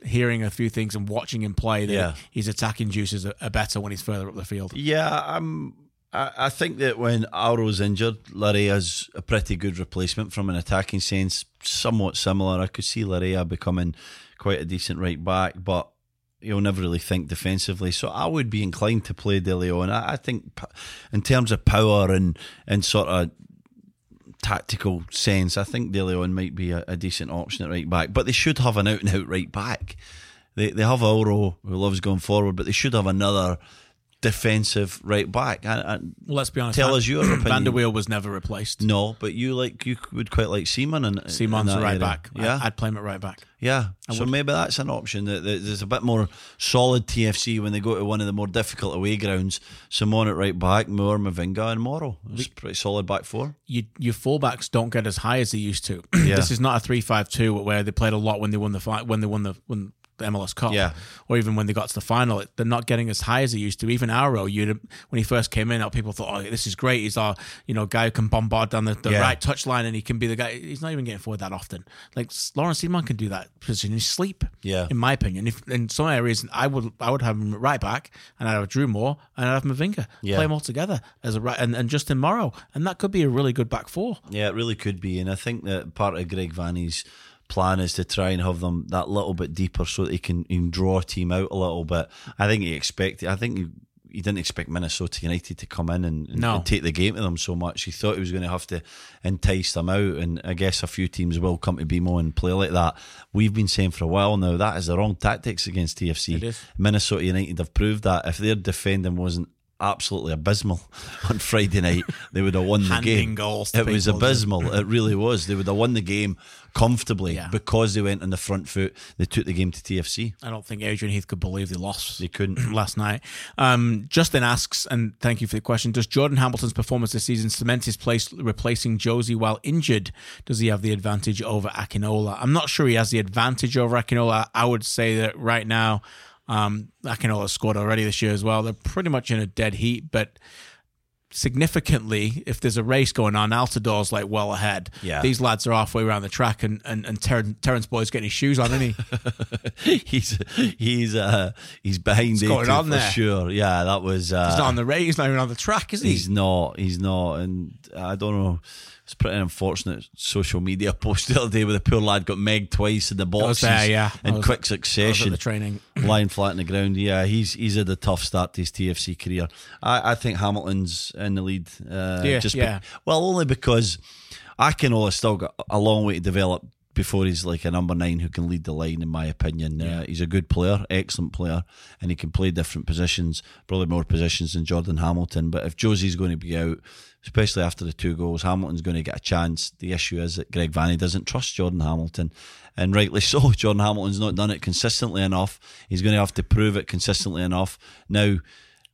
hearing a few things and watching him play that Yeah. his attacking juices are, are better when he's further up the field. Yeah, I'm. I, think that when Auro's injured, Laryea a pretty good replacement from an attacking sense. Somewhat similar. I could see Laryea becoming quite a decent right back, but he'll never really think defensively. So I would be inclined to play De Leon. I, I think, in terms of power and and sort of tactical sense, I think De Leon might be a, a decent option at right back. But they should have an out and out right back. They they have Auro who loves going forward, but they should have another defensive right back. And, and Well, let's be honest. Tell Van- us your opinion. Van der Wiel was never replaced. no, but you like you would quite like Ciman and Ciman's right area. back. Yeah, I, I'd play him at right back. yeah. So maybe that's an option. That that There's a bit more solid TFC when they go to one of the more difficult away grounds. Ciman at right back, Moor, Mavinga, and Morrow. It's pretty solid back four. You, your fullbacks don't get as high as they used to. Yeah. this is not a three-five-two where they played a lot when they won the fight when they won the when the MLS Cup, Yeah. or even when they got to the final. They're not getting as high as they used to. Even Auro, you when he first came in, people thought, "Oh, this is great. He's our you know guy who can bombard down the, the Yeah. right touch line, and he can be the guy." He's not even getting forward that often. Like Laurent Ciman can do that position in sleep. Yeah. in my opinion. If in some areas, I would I would have him right back, and I'd have Drew Moor, and I'd have Mavinga Yeah. play them all together as a right, and, and Justin Morrow, and that could be a really good back four. Yeah, it really could be, and I think that part of Greg Vanney's plan is to try and have them that little bit deeper so that he can, he can draw a team out a little bit. I think he expected. I think he, he didn't expect Minnesota United to come in and, and, No. and take the game to them so much. He thought he was going to have to entice them out, and I guess a few teams will come to BMO and play like that. We've been saying for a while now that is the wrong tactics against TFC. Minnesota United have proved that if their defending wasn't absolutely abysmal on Friday night, they would have won the game. It was people, abysmal. It really was. They would have won the game comfortably Yeah. because they went on the front foot. They took the game to TFC. I don't think Adrian Heath could believe they lost. They couldn't. last night. Um, Justin asks, and thank you for the question: Does Jordan Hamilton's performance this season cement his place replacing Jozy while injured? Does he have the advantage over Akinola? I'm not sure he has the advantage over Akinola. I would say that right now, um, Akinola scored already this year as well. They're pretty much in a dead heat, but significantly, if there's a race going on, Altidore's like well ahead. Yeah. These lads are halfway around the track, and and, and Ter- Terrence Boyd's getting his shoes on, isn't he? he's he's uh he's behind it going on for there? sure. Yeah, that was. Uh, He's not on the race. He's not even on the track, is he? He's not. He's not. And I don't know. It's pretty unfortunate social media post the other day where the poor lad got megged twice in the boxes there, yeah. In quick at succession. the training. lying flat on the ground. Yeah, he's he's had a tough start to his TFC career. I, I think Hamilton's in the lead. Uh, Yeah, just be- well, only because I can has still got a long way to develop before he's like a number nine who can lead the line. In my opinion, uh, he's a good player, excellent player, and he can play different positions, probably more positions than Jordan Hamilton. But if Jozy's going to be out. Especially after the two goals, Hamilton's going to get a chance. The issue is that Greg Vanney doesn't trust Jordan Hamilton, and rightly so. Jordan Hamilton's not done it consistently enough. He's going to have to prove it consistently enough. Now,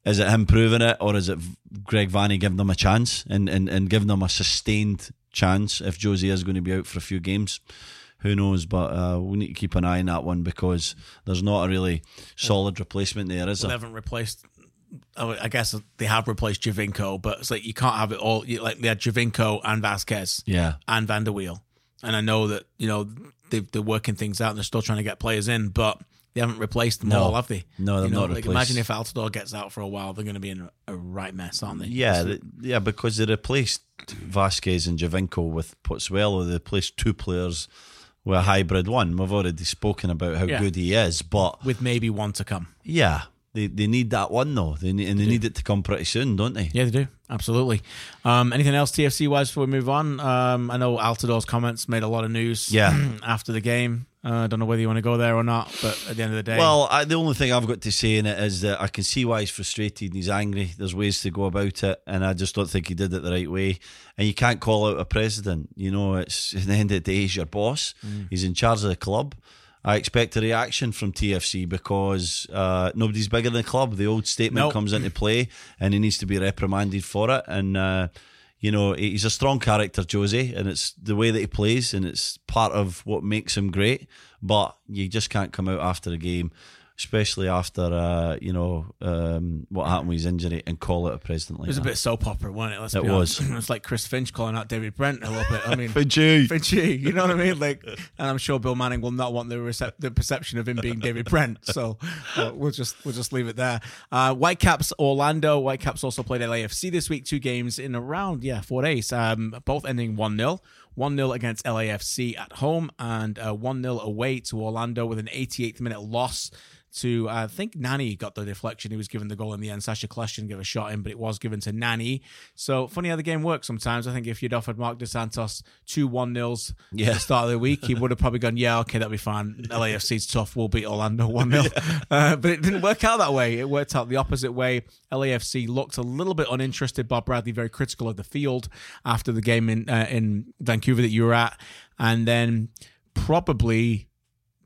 is it him proving it, or is it Greg Vanney giving them a chance and, and, and giving them a sustained chance if Jozy is going to be out for a few games? Who knows? But uh, we need to keep an eye on that one because there's not a really solid replacement there, is They there? haven't replaced. I guess they have replaced Giovinco, but it's like you can't have it all. You- Like they had Giovinco and Vasquez Yeah. and Van der Wiel, and I know that you know they, they're working things out and they're still trying to get players in, but they haven't replaced them No. all, have they? No, they've you know, not like replaced- Imagine if Altidore gets out for a while, they're going to be in a, right mess, aren't they? Yeah, th- yeah, because they replaced Vasquez and Giovinco with Pozuelo. They replaced two players with a hybrid one. We've already spoken about how Yeah. good he is, but with maybe one to come. yeah, they, they need that one though. They need, and they need it to come pretty soon, don't they? Yeah, they do. Absolutely. Um, anything else TFC wise before we move on? Um, I know Altidore's comments made a lot of news Yeah. after the game. I uh, don't know whether you want to go there or not, but at the end of the day. Well, I, the only thing I've got to say in it is that I can see why he's frustrated and he's angry. There's ways to go about it, and I just don't think he did it the right way. And you can't call out a president. You know, it's at the end of the day, he's your boss. He's in charge of the club. I expect a reaction from TFC because uh, nobody's bigger than the club. The old statement Nope. comes into play, and he needs to be reprimanded for it. And uh, you know, he's a strong character, Jozy, and it's the way that he plays, and it's part of what makes him great. But you just can't come out after a game, especially after uh, you know um, what happened with his injury, and call it a president like it was a bit soap opera, wasn't it? Let's It was. it's like Chris Finch calling out David Brent a little bit. I mean, Finchy. Finchy, you know what I mean? Like, and I'm sure Bill Manning will not want the recep- the perception of him being David Brent. So uh, we'll just we'll just leave it there. Uh, Whitecaps Orlando. Whitecaps also played LAFC this week. Two games in around yeah four days. Um, both ending one 0 1 0 against LAFC at home and uh, 1 0 away to Orlando with an 88th minute loss to I think Nani got the deflection. He was given the goal in the end. Sacha Kljestan didn't give a shot in, but it was given to Nani. So funny how the game works sometimes. I think if you'd offered Mark Dos Santos two one nils Yeah. at the start of the week, he would have probably gone, Yeah, okay, that'll be fine. LAFC's tough. We'll beat Orlando one 0 uh, But it didn't work out that way. It worked out the opposite way. LAFC looked a little bit uninterested. Bob Bradley very critical of the field after the game in uh, in Vancouver that you were at, and then probably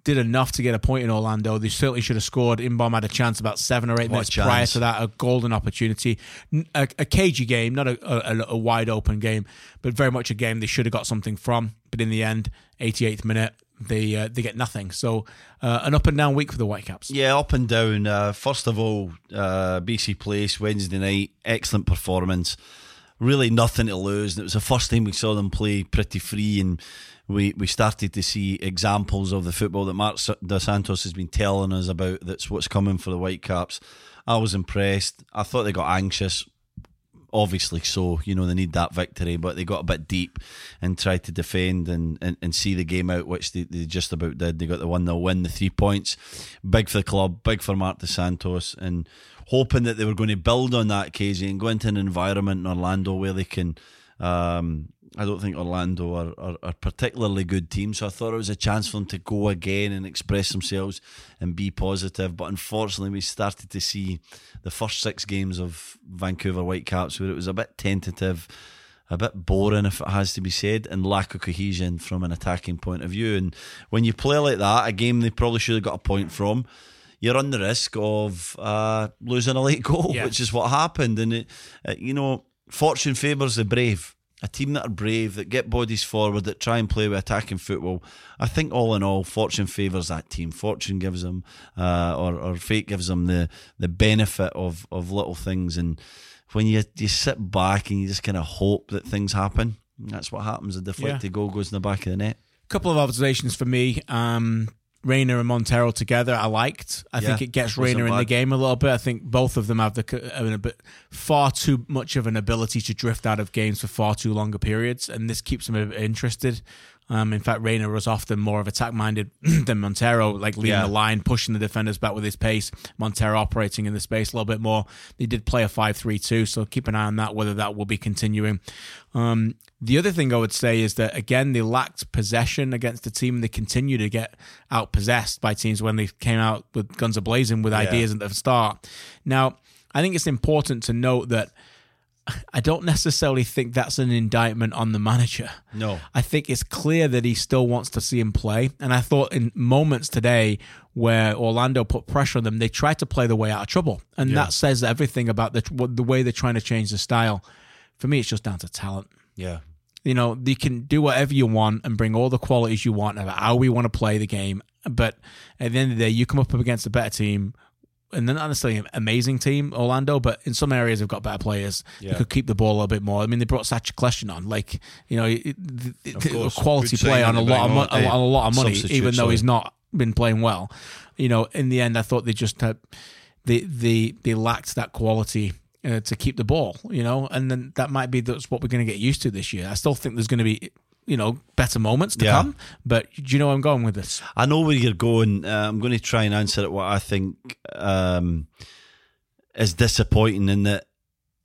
did enough to get a point in Orlando. They certainly should have scored. In-beom had a chance about seven or eight What minutes prior to that, a golden opportunity. A cagey game, not a, a, a wide open game, but very much a game they should have got something from. But in the end, 88th minute, they uh, they get nothing. So uh, an up and down week for the Whitecaps. Yeah, up and down. Uh, first of all, uh, BC Place Wednesday night, excellent performance. Really nothing to lose. And it was the first time we saw them play pretty free, and we we started to see examples of the football that Mark Dos Santos has been telling us about. That's what's coming for the Whitecaps. I was impressed. I thought they got anxious. Obviously, so you know they need that victory, but they got a bit deep and tried to defend and, and, and see the game out, which they, they just about did. They got the one 0 win, the three points, big for the club, big for Mark Dos Santos, and hoping that they were going to build on that, Casey, and go into an environment in Orlando where they can. Um, I don't think Orlando are, are, are particularly good team, so I thought it was a chance for them to go again and express themselves and be positive. But unfortunately, we started to see the first six games of Vancouver Whitecaps where it was a bit tentative, a bit boring, if it has to be said, and lack of cohesion from an attacking point of view. And when you play like that, a game they probably should have got a point from. You're on the risk of uh, losing a late goal, Yeah. which is what happened. And it, uh, you know, fortune favours the brave a team that are brave, that get bodies forward, that try and play with attacking football. I think all in all, fortune favours that team. Fortune gives them, uh, or or fate gives them the the benefit of of little things. And when you you sit back and you just kind of hope that things happen, that's what happens. A deflected goal goes in the back of the net. A couple of observations for me. Um, Reyna and Montero together, I liked. I Yeah, think it gets Reyna in the game a little bit. I think both of them have the a bit far too much of an ability to drift out of games for far too longer periods, and this keeps them a bit interested. Um, in fact, Reyna was often more of attack minded than Montero, like leading Yeah. the line, pushing the defenders back with his pace. Montero operating in the space a little bit more. They did play a 5 3 2, so keep an eye on that, whether that will be continuing. Um, the other thing I would say is that, again, they lacked possession against the team. And They continue to get outpossessed by teams when they came out with guns ablazing with ideas at the start. Now, I think it's important to note that I don't necessarily think that's an indictment on the manager. No. I think it's clear that he still wants to see him play. And I thought in moments today where Orlando put pressure on them, they tried to play the way out of trouble. And that says everything about the, the way they're trying to change the style. For me, it's just down to talent. Yeah. You know, you can do whatever you want and bring all the qualities you want about how we want to play the game. But at the end of the day, you come up against a better team. And they're not necessarily an amazing team, Orlando, but in some areas they've got better players. Yeah. could keep the ball a little bit more. I mean, they brought Sacha Kljestan on, like you know, it- it- Of a course. quality player on a lot of mo- on, a, lot- a lot of money, even though he's not been playing well. You know, in the end, I thought they just had they they they lacked that quality uh, to keep the ball. You know, and then that might be that's what we're going to get used to this year. I still think there's going to be you know better moments to Yeah. come, but do you know where I'm going with this? I know where you're going. Uh, I'm going to try and answer it what I think um, is disappointing in that.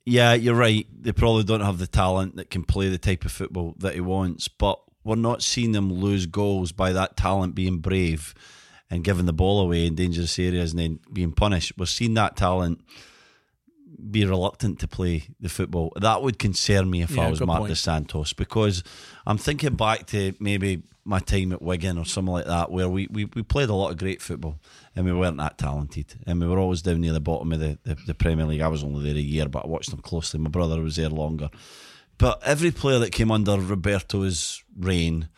Yeah, you're right. They probably don't have the talent that can play the type of football that he wants, but we're not seeing them lose goals by that talent being brave and giving the ball away in dangerous areas and then being punished. We're seeing that talent be reluctant to play the football. That would concern me if Yeah, I was Mark point. Dos Santos because I'm thinking back to maybe my time at Wigan or something like that where we, we, we played a lot of great football and we weren't that talented and we were always down near the bottom of the, the, the Premier League. I was only there a year but I watched them closely. My brother was there longer. But every player that came under Roberto's reign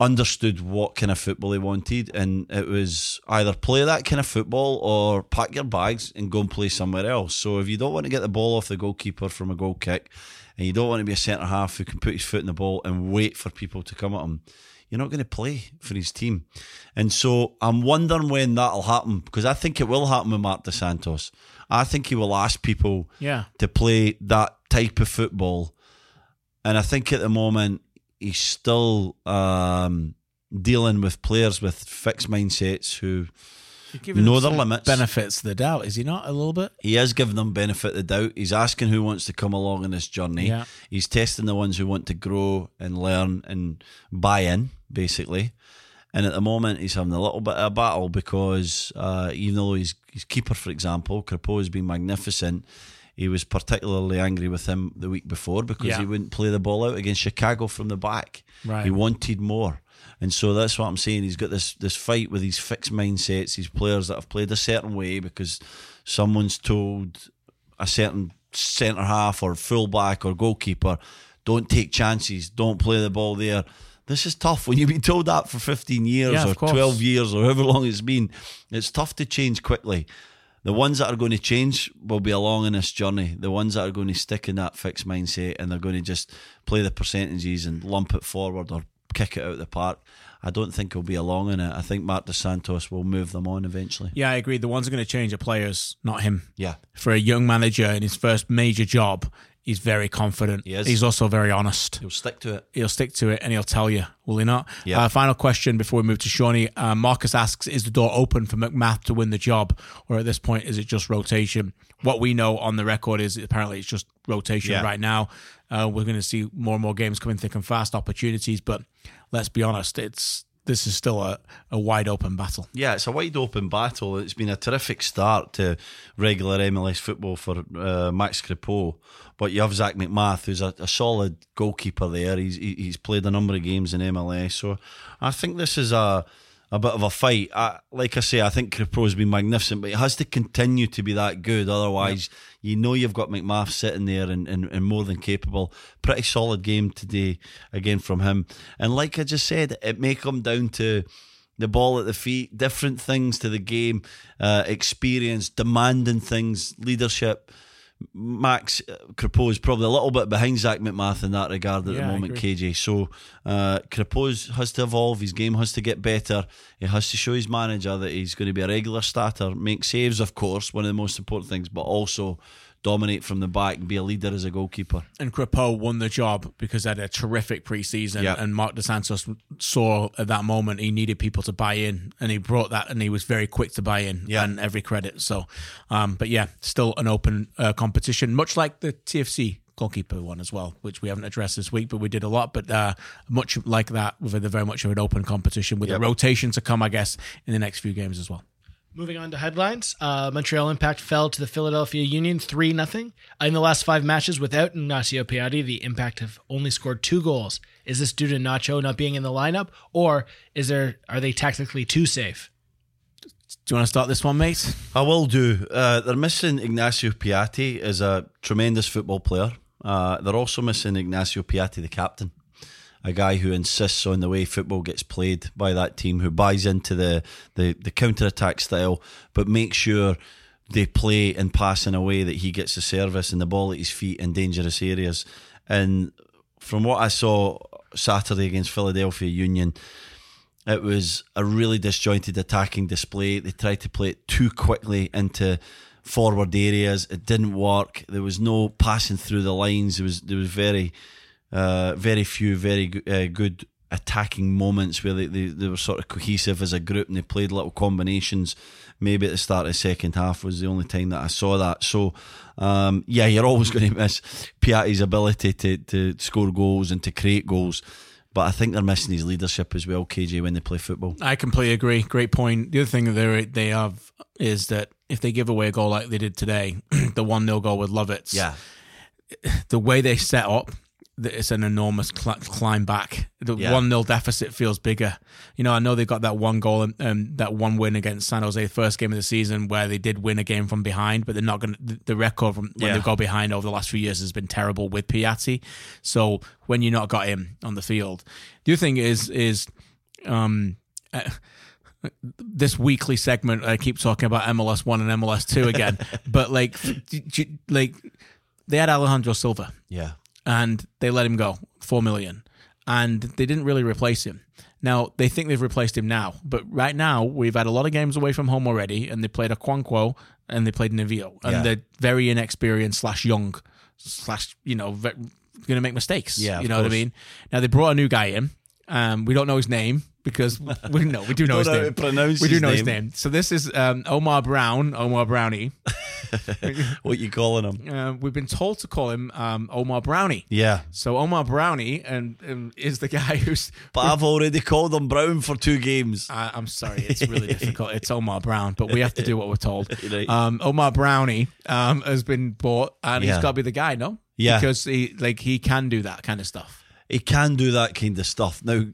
understood what kind of football he wanted, and it was either play that kind of football or pack your bags and go and play somewhere else. So if you don't want to get the ball off the goalkeeper from a goal kick, and you don't want to be a centre half who can put his foot in the ball and wait for people to come at him, you're not going to play for his team. And so I'm wondering when that'll happen because I think it will happen with Mark Dos Santos. I think he will ask people Yeah, to play that type of football. And I think at the moment he's still um, dealing with players with fixed mindsets who know their limits. benefits of the doubt, is he not a little bit? he is giving them benefit of the doubt. He's asking who wants to come along in this journey. Yeah. He's testing the ones who want to grow and learn and buy in, basically. And at the moment, he's having a little bit of a battle because uh, even though he's, his keeper, for example, Crepeau has been magnificent, he was particularly angry with him the week before because Yeah. he wouldn't play the ball out against Chicago from the back. Right. He wanted more. And so that's what I'm saying. He's got this this fight with these fixed mindsets, these players that have played a certain way because someone's told a certain centre half or fullback or goalkeeper, don't take chances, don't play the ball there. This is tough when you've been told that for 15 years Yeah, or 12 years or however long it's been. It's tough to change quickly. The ones that are going to change will be along in this journey. The ones that are going to stick in that fixed mindset and they're going to just play the percentages and lump it forward or kick it out the park. I don't think he'll be along in it. I think Mark Dos Santos will move them on eventually. Yeah, I agree. The ones that are going to change are players, not him. Yeah. For a young manager in his first major job, he's very confident. He. He's also very honest. He'll stick to it. He'll stick to it and he'll tell you, will he not? Yeah. Uh, final question before we move to Shawnee. Uh, Marcus asks, is the door open for McMath to win the job? Or at this point, is it just rotation? What we know on the record is apparently it's just rotation Yeah. right now. Uh, we're going to see more and more games coming thick and fast, opportunities. But let's be honest, it's this is still a, a wide open battle. Yeah, it's a wide open battle. It's been a terrific start to regular MLS football for uh, Max Crepeau. But you have Zach McMath, who's a, a solid goalkeeper there. He's he- he's played a number of games in MLS. So I think this is a a bit of a fight. I, like I say, I think Crepeau's been magnificent, but he has to continue to be that good. Otherwise, you know you've got McMath sitting there and, and, and more than capable. Pretty solid game today again from him. And like I just said, it may come down to the ball at the feet, different things to the game, uh, experience, demanding things, leadership. Max uh, Crepeau is probably a little bit behind Zach McMath in that regard at Yeah, the moment. KJ. So uh, Crepeau has to evolve. His game has to get better. He has to show his manager that he's going to be a regular starter, make saves, of course, one of the most important things, but also dominate from the back and be a leader as a goalkeeper. and Crepeau won the job because they had a terrific preseason. Yeah. And Mark Dos Santos saw at that moment he needed people to buy in, and he brought that, and he was very quick to buy in. Yeah. and every credit. So, um, but yeah, still an open uh, competition, much like the TFC goalkeeper one as well, which we haven't addressed this week, but we did a lot. But uh, much like that, with a very much of an open competition with Yep. a rotation to come, I guess, in the next few games as well. Moving on to headlines, uh, Montreal Impact fell to the Philadelphia Union 3 0. In the last five matches without Ignacio Piatti, the Impact have only scored two goals. Is this due to Nacho not being in the lineup, or is there are they tactically too safe? Do you want to start this one, mate? I will do. Uh, they're missing Ignacio Piatti as a tremendous football player. Uh, they're also missing Ignacio Piatti, the captain, a guy who insists on the way football gets played by that team, who buys into the the, the counter attack style, but makes sure they play and pass in a way that he gets the service and the ball at his feet in dangerous areas. And from what I saw Saturday against Philadelphia Union, it was a really disjointed attacking display. They tried to play it too quickly into forward areas. It didn't work. There was no passing through the lines. It was there was very uh, very few very uh, good attacking moments where they, they, they were sort of cohesive as a group and they played little combinations. Maybe at the start of the second half was the only time that I saw that. So, um, yeah, you're always going to miss Piatti's ability to, to score goals and to create goals. But I think they're missing his leadership as well, KJ, when they play football. I completely agree. Great point. The other thing that they they have is that if they give away a goal like they did today, the one 0 goal with Lovitz, yeah. the way they set up, it's an enormous cl- climb back. The Yeah. one 0 deficit feels bigger. You know, I know they've got that one goal and um, that one win against San Jose, first game of the season, where they did win a game from behind, but they're not going. to The record from when Yeah. they go behind over the last few years has been terrible with Piatti. So when you not got him on the field, the other thing is is um. uh, this weekly segment I keep talking about MLS one and MLS two again, but like, like they had Alejandro Silva Yeah. And they let him go four million, and they didn't really replace him. Now they think they've replaced him now, but right now we've had a lot of games away from home already, and they played a Okwonkwo and they played Novillo, and Yeah. they're very inexperienced slash young slash you know ve- going to make mistakes. Yeah, you know what I mean. Now they brought a new guy in. Um, we don't know his name because we know we do know his name. pronounce we do know his name. name. So this is um, Omar Brown, Omar Brownie. What you calling him? Uh, we've been told to call him um, Omar Brownie. Yeah. So Omar Brownie and um, is the guy who's. But I've already called him Brown for two games. I, I'm sorry, it's really difficult. It's Omar Brown, but we have to do what we're told. Right. Um, Omar Brownie um, has been bought, and he's got to be the guy, no? Yeah. because he like he can do that kind of stuff. He can do that kind of stuff. Now,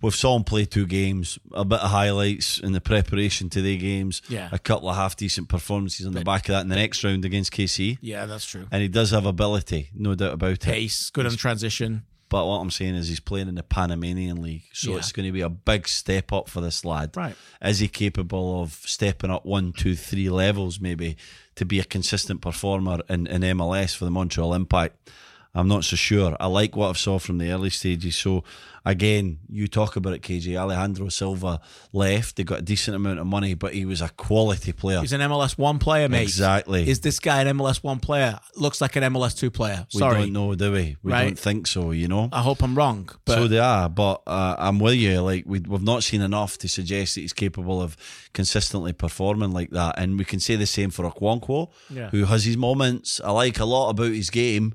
we've saw him play two games, a bit of highlights in the preparation to the games, Yeah. a couple of half decent performances on the back of that in the next round against KC. Yeah, that's true. And he does have ability, no doubt about it. Pace, good on transition. But what I'm saying is he's playing in the Panamanian League, so Yeah. it's going to be a big step up for this lad. Right. Is he capable of stepping up one, two, three levels maybe to be a consistent performer in, in MLS for the Montreal Impact? I'm not so sure. I like what I've saw from the early stages. So again, you talk about it, KJ. Alejandro Silva left. They got a decent amount of money, but he was a quality player. He's an MLS one player, mate. Exactly. Is this guy an MLS one player? Looks like an MLS two player. we don't know, do we? We Right. don't think so. You know. I hope I'm wrong, but so they are, but uh, I'm with you. Like we, we've not seen enough to suggest that he's capable of consistently performing like that. And we can say the same for Okwonkwo, Yeah. who has his moments. I like a lot about his game,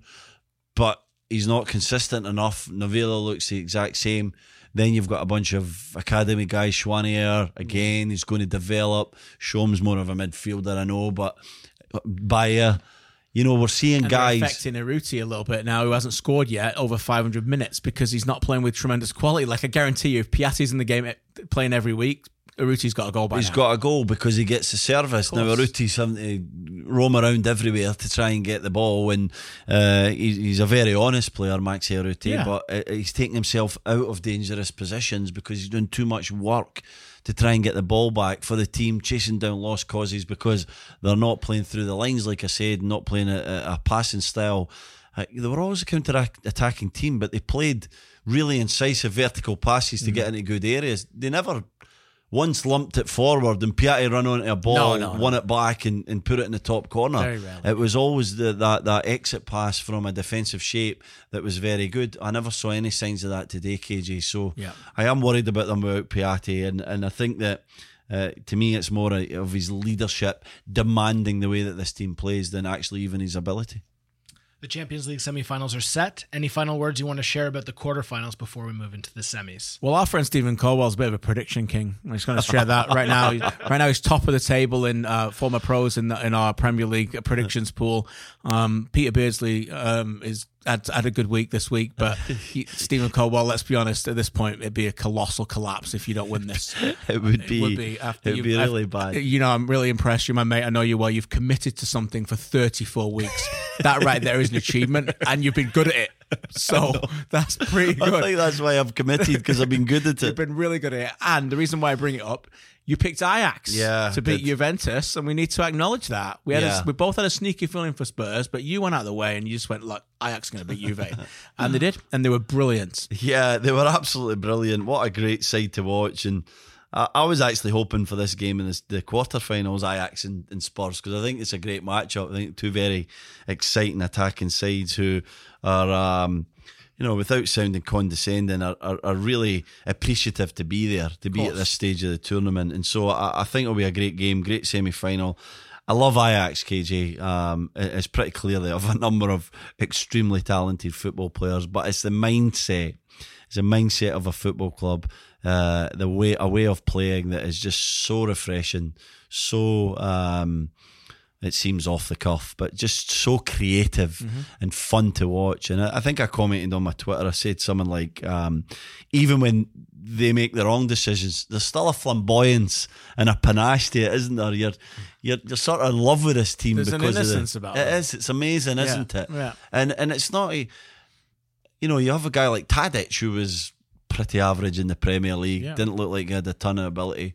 but he's not consistent enough. Novillo looks the exact same. Then you've got a bunch of academy guys. Schwanier again, he's going to develop. Shome's more of a midfielder, I know, but Bayer. you know, we're seeing And guys. affecting Urruti a little bit now, who hasn't scored yet over 500 minutes because he's not playing with tremendous quality. Like I guarantee you, if Piatti's in the game eh, playing every week, Urruti's got a goal by He's now. got a goal because he gets the service. Now. Urruti's having to roam around everywhere to try and get the ball, and uh, he's, he's a very honest player, Maxi Urruti, Yeah. but uh, he's taking himself out of dangerous positions because he's doing too much work to try and get the ball back for the team, chasing down lost causes because they're not playing through the lines, like I said, not playing a, a, passing style. Uh, they were always a counter attacking team, but they played really incisive vertical passes to get into good areas. They never once lumped it forward and Piatti run onto a ball, No, no, won it back and, and put it in the top corner. Very rarely. It was always the, that that exit pass from a defensive shape that was very good. I never saw any signs of that today, KJ. So Yeah. I am worried about them about Piatti, and and I think that. Uh, to me, it's more of his leadership demanding the way that this team plays than actually even his ability. The Champions League semifinals are set. Any final words you want to share about the quarterfinals before we move into the semis? Well, our friend Steven Caldwell's a bit of a prediction king. I'm just going to share that right now. Right now, he's top of the table in uh, former pros in the, in our Premier League predictions pool. Um, Peter Beardsley um, is had, had a good week this week, but he, Steven Caldwell, let's be honest, at this point, it'd be a colossal collapse if you don't win this. It would be, It would be after it would you- be really bad. You know, I'm really impressed. You're my mate. I know you well. You've committed to something for 34 weeks. that right there is an achievement, and you've been good at it. So that's pretty I think that's why I've committed because I've been good at it. You've been really good at it. And the reason why I bring it up, you picked Ajax Yeah, to beat. Juventus, and we need to acknowledge that. We had Yeah. a, we both had a sneaky feeling for Spurs, but you went out of the way and you just went, look, Ajax is going to beat Juve. and they did, and they were brilliant. Yeah, they were absolutely brilliant. What a great side to watch. And I, I was actually hoping for this game in this, the quarterfinals, Ajax and, and Spurs, because I think it's a great matchup. I think two very exciting attacking sides who are. Um, you know, without sounding condescending, are, are, are really appreciative to be there, to be at this stage of the tournament. And so I, I think it'll be a great game, great semi final. I love Ajax, KJ. Um, it- it's pretty clear they have a number of extremely talented football players, but it's the mindset. It's a mindset of a football club, uh, the way a way of playing that is just so refreshing, so um, it seems off the cuff, but just so creative and fun to watch. And I, I think I commented on my Twitter. I said something like, um, even when they make the wrong decisions, there's still a flamboyance and a panache to it, isn't there? You're you're, you're sort of in love with this team There's an because innocence of the, about it them. is. It's amazing, isn't it? yeah. And and it's not. A, you know, you have a guy like Tadic who was pretty average in the Premier League, Yeah. didn't look like he had a ton of ability.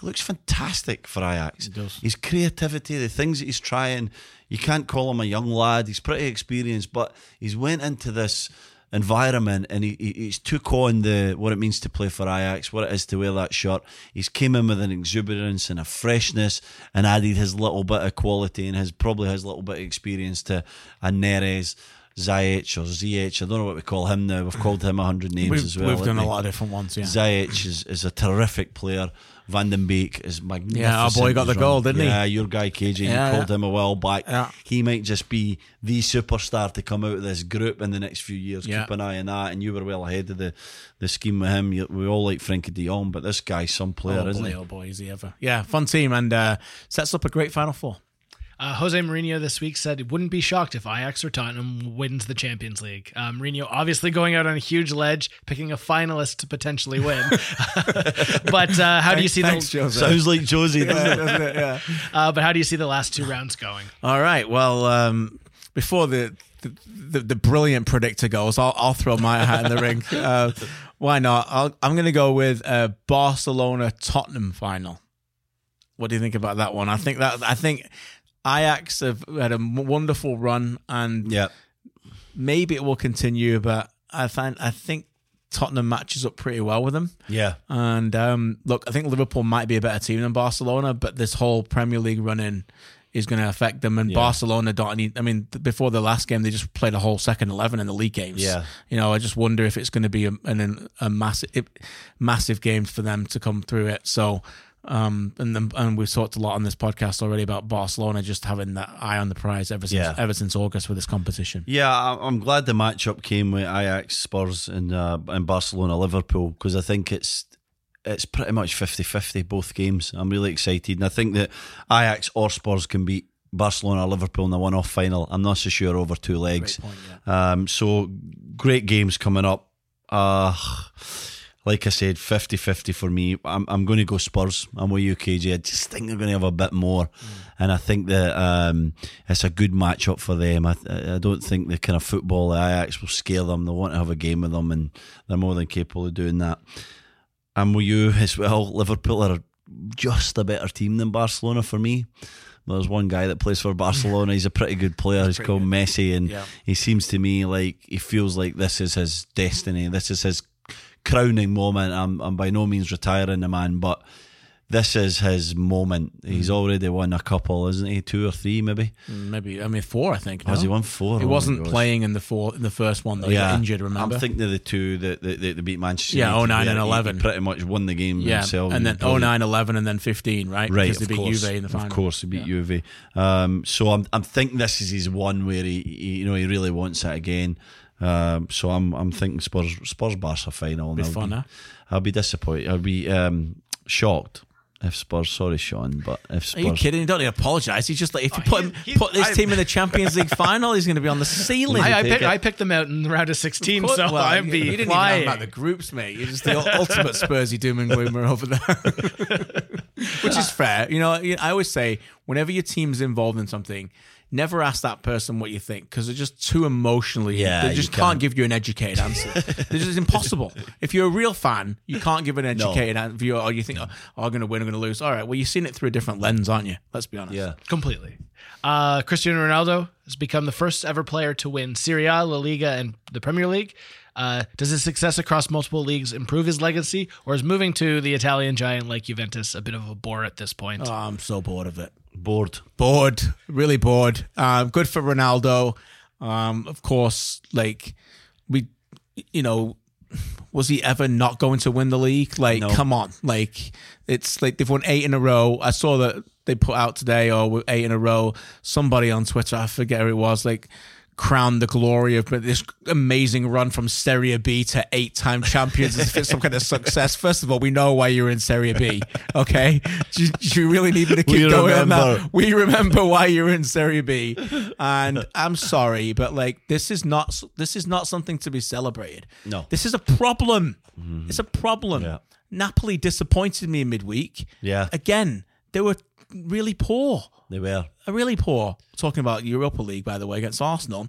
He looks fantastic for Ajax. He does. His creativity, the things that he's trying, you can't call him a young lad. He's pretty experienced, but he's went into this environment and he, he- he's took on the what it means to play for Ajax, what it is to wear that shirt. He's came in with an exuberance and a freshness and added his little bit of quality and his probably his little bit of experience to a Neres. Ziyech or ZH, I don't know what we call him now. We've called him a hundred names We've, as well. we've done a lot of different ones, yeah. Ziyech is, is a terrific player. Van de Beek is magnificent. Yeah, our boy got the goal, didn't he? Yeah, your guy KJ, Yeah, you called yeah. him a while back. Yeah. He might just be the superstar to come out of this group in the next few years. Yeah. Keep an eye on that. And you were well ahead of the, the scheme with him. You, we all like Frenkie de Jong, but this guy's some player, oh, isn't boy, he? oh boy, is he ever. Yeah, fun team and uh, sets up a great Final Four. Uh, Jose Mourinho this week said he wouldn't be shocked if Ajax or Tottenham wins the Champions League. Uh, Mourinho obviously going out on a huge ledge, picking a finalist to potentially win. but uh, how do you see Thanks, the? Jose. Sounds like Jozy, doesn't? Doesn't it? Yeah. Uh, but how do you see the last two rounds going? All right. Well, um, before the, the the the brilliant predictor goes, I'll I'll throw my hat in the ring. Uh, why not? I'll, I'm going to go with a Barcelona Tottenham final. What do you think about that one? I think that I think Ajax have had a wonderful run, and Yeah. maybe it will continue. But I find I think Tottenham matches up pretty well with them. Yeah. And um, look, I think Liverpool might be a better team than Barcelona, but this whole Premier League run in is going to affect them. And Barcelona don't need. I mean, before the last game, they just played a whole second eleven in the league games. Yeah. you know, I just wonder if it's going to be a, an, a massive, massive game for them to come through it. So. Um and then, and we've talked a lot on this podcast already about Barcelona just having that eye on the prize ever since Yeah. ever since August with this competition. Yeah, I'm glad the matchup came with Ajax, Spurs, and uh, and Barcelona, Liverpool because I think it's it's pretty much 50-50 both games. I'm really excited, and I think that Ajax or Spurs can beat Barcelona, Liverpool in the one-off final. I'm not so sure over two legs. Point, yeah. Um, so great games coming up. Uh, like I said, 50-50 for me. I'm, I'm going to go Spurs. I'm with you, KJ. I just think they're going to have a bit more. And I think that um, it's a good matchup for them. I, I don't think the kind of football the Ajax will scare them. They want to have a game with them, and they're more than capable of doing that. I'm with you as well. Liverpool are just a better team than Barcelona for me. There's one guy that plays for Barcelona. He's a pretty good player. He's pretty called good. Messi, and Yeah. he seems to me like he feels like this is his destiny. This is his crowning moment. I'm, I'm by no means retiring the man, but this is his moment. He's Mm. already won a couple, isn't he? Two or three, maybe. Maybe I mean four. I think. Has he won four? He Oh wasn't playing in the four in the first one. Though. He got injured. Remember? I'm thinking of the two that, that, that, that beat Manchester Yeah, United 09 and 11. Pretty much won the game yeah, himself. and then was brilliant. 09, 11, and then 15, right? Right, Because they beat course, Juve in the final. Of course, they beat Juve. Um, so I'm, I'm thinking this is his one where he, he you know, he really wants it again. Um, so I'm, I'm thinking Spurs, Spurs Barca final. Be I'll fun, be, huh? I'll be disappointed. I'll be um, shocked if Spurs. Sorry, Sean, but if Are you kidding? You don't need to apologise. He's just like if you put him, he- he- put this I- team in the Champions League final, he's going to be on the ceiling. I, I, take picked. I picked them out in the round of 16, Put- so well, I'd you- be you didn't flying. even know about the groups, mate. You're just the ultimate Spursy doom and gloomer over there, which is fair. You know, I always say whenever your team's involved in something, never ask that person what you think because they're just too emotionally. Yeah, they just can't. can't. give you an educated answer. this is impossible. If you're a real fan, you can't give an educated answer. Or you think, oh, I'm going to win, I'm going to lose. All right, well, you've seen it through a different lens, aren't you? Let's be honest. yeah. Completely. Uh, Cristiano Ronaldo has become the first ever player to win Serie A, La Liga, and the Premier League. Uh, does his success across multiple leagues improve his legacy, or is moving to the Italian giant like Juventus a bit of a bore at this point? Oh, I'm so bored of it. Bored. bored, really bored. Um, good for Ronaldo. Um, of course, like we, you know, was he ever not going to win the league? Like, No. come on, like it's like they've won eight in a row. I saw that they put out today, or eight in a row. Somebody on Twitter, I forget who it was, like crowned the glory of but this amazing run from Serie B to eight-time champions as if it's some kind of success. First of all, we know why you're in Serie B. Okay, do, you- do you really need me to keep We going on that? We remember why you're in Serie B, and I'm sorry, but like this is not this is not something to be celebrated. No. this is a problem. Mm-hmm. It's a problem. Yeah. Napoli disappointed me in midweek. Yeah. again, they were really poor, They were. really poor. Talking about Europa League, by the way, against Arsenal.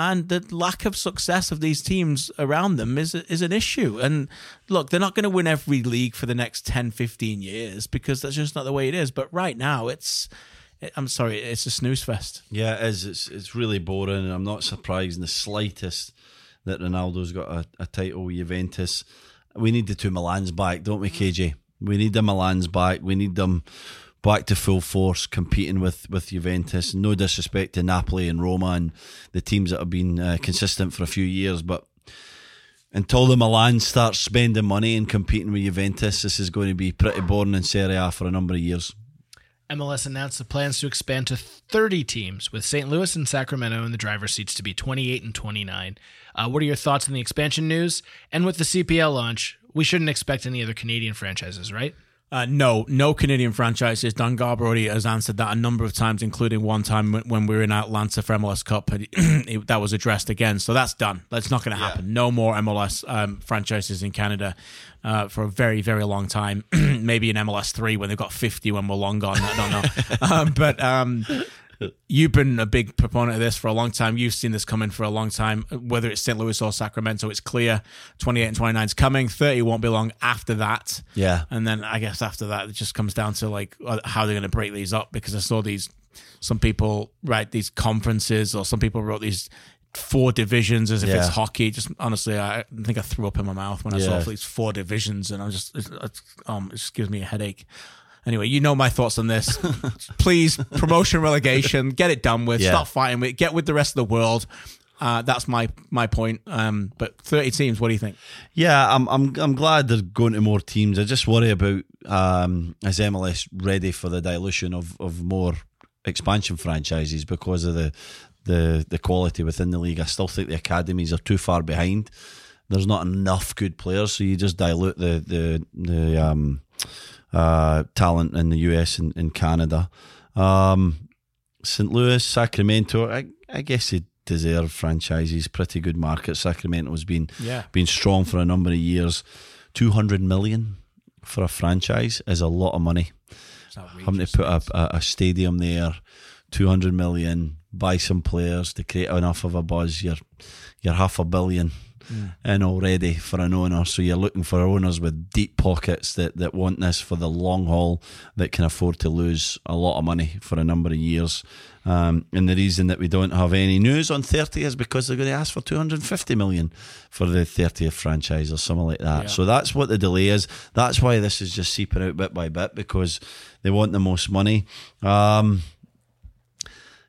And the lack of success of these teams around them is is an issue. And look, they're not going to win every league for the next 10, 15 years because that's just not the way it is. But right now, it's, I'm sorry, it's a snooze fest. Yeah, it is. It's it's really boring, and I'm not surprised in the slightest that Ronaldo's got a, a title with Juventus. We need the two Milans back, don't we, KJ? We need the Milans back. We need them back to full force, competing with with Juventus. No disrespect to Napoli and Roma and the teams that have been uh, consistent for a few years, but until the Milan starts spending money and competing with Juventus, this is going to be pretty boring in Serie A for a number of years. MLS announced the plans to expand to 30 teams, with St. Louis and Sacramento in the driver's seats to be 28 and 29. Uh, what are your thoughts on the expansion news? And with the CPL launch, we shouldn't expect any other Canadian franchises, right? Uh, no, no Canadian franchises. Don Garber already has answered that a number of times, including one time when- when we were in Atlanta for MLS Cup. It- that was addressed again, so that's done. That's not going to happen. No more MLS um, franchises in Canada uh, for a very, very long time. Maybe in MLS three when they've got fifty when we're long gone. I don't know, um, but. Um, You've been a big proponent of this for a long time. You've seen this coming for a long time. Whether it's St. Louis or Sacramento, it's clear 28 and 29 is coming. 30 won't be long after that. Yeah. And then I guess after that, it just comes down to like uh, how they're going to break these up because I saw these, some people write these conferences or some people wrote these four divisions as if it's hockey. Just honestly, I think I threw up in my mouth when I Yeah. saw these four divisions and I just, it's, it's, um, it just gives me a headache. Anyway, you know my thoughts on this. Please, promotion relegation, get it done with. Yeah. Stop fighting with. Get with the rest of the world. Uh, that's my my point. Um, but thirty teams. What do you think? Yeah, I'm I'm I'm glad they're going to more teams. I just worry about um, is MLS ready for the dilution of, of more expansion franchises because of the, the the quality within the league. I still think the academies are too far behind. There's not enough good players, so you just dilute the the the um, uh, talent in the US and in Canada. Um, St. Louis, Sacramento. I, I guess they deserve franchises. Pretty good market. Sacramento's been Yeah. been strong for a number of years. Two hundred million for a franchise is a lot of money. Having to put a, a, a stadium there, two hundred million, buy some players to create enough of a buzz. You're you're half a billion in already for an owner. So you're looking for owners with deep pockets that, that want this for the long haul, that can afford to lose a lot of money for a number of years. Um, and the reason that we don't have any news on 30 is because they're going to ask for 250 million for the 30th franchise or something like that. Yeah. So that's what the delay is. That's why this is just seeping out bit by bit because they want the most money. Um,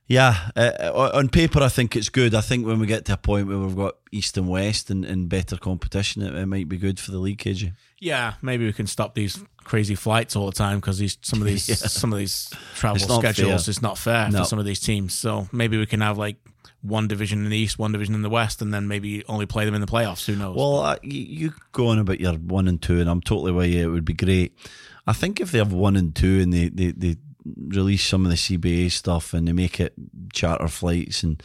yeah, uh, on paper, I think it's good. I think when we get to a point where we've got East and West and, and better competition, it, it might be good for the league, KJ. Yeah, maybe we can stop these crazy flights all the time because these some of these Yeah. some of these travel It's schedules fair. is not fair No. for some of these teams. So maybe we can have like one division in the East, one division in the West, and then maybe only play them in the playoffs. Who knows? Well, uh, you, you go on about your one and two, and I'm totally with you. It would be great. I think if they have one and two and they, they, they release some of the CBA stuff and they make it charter flights and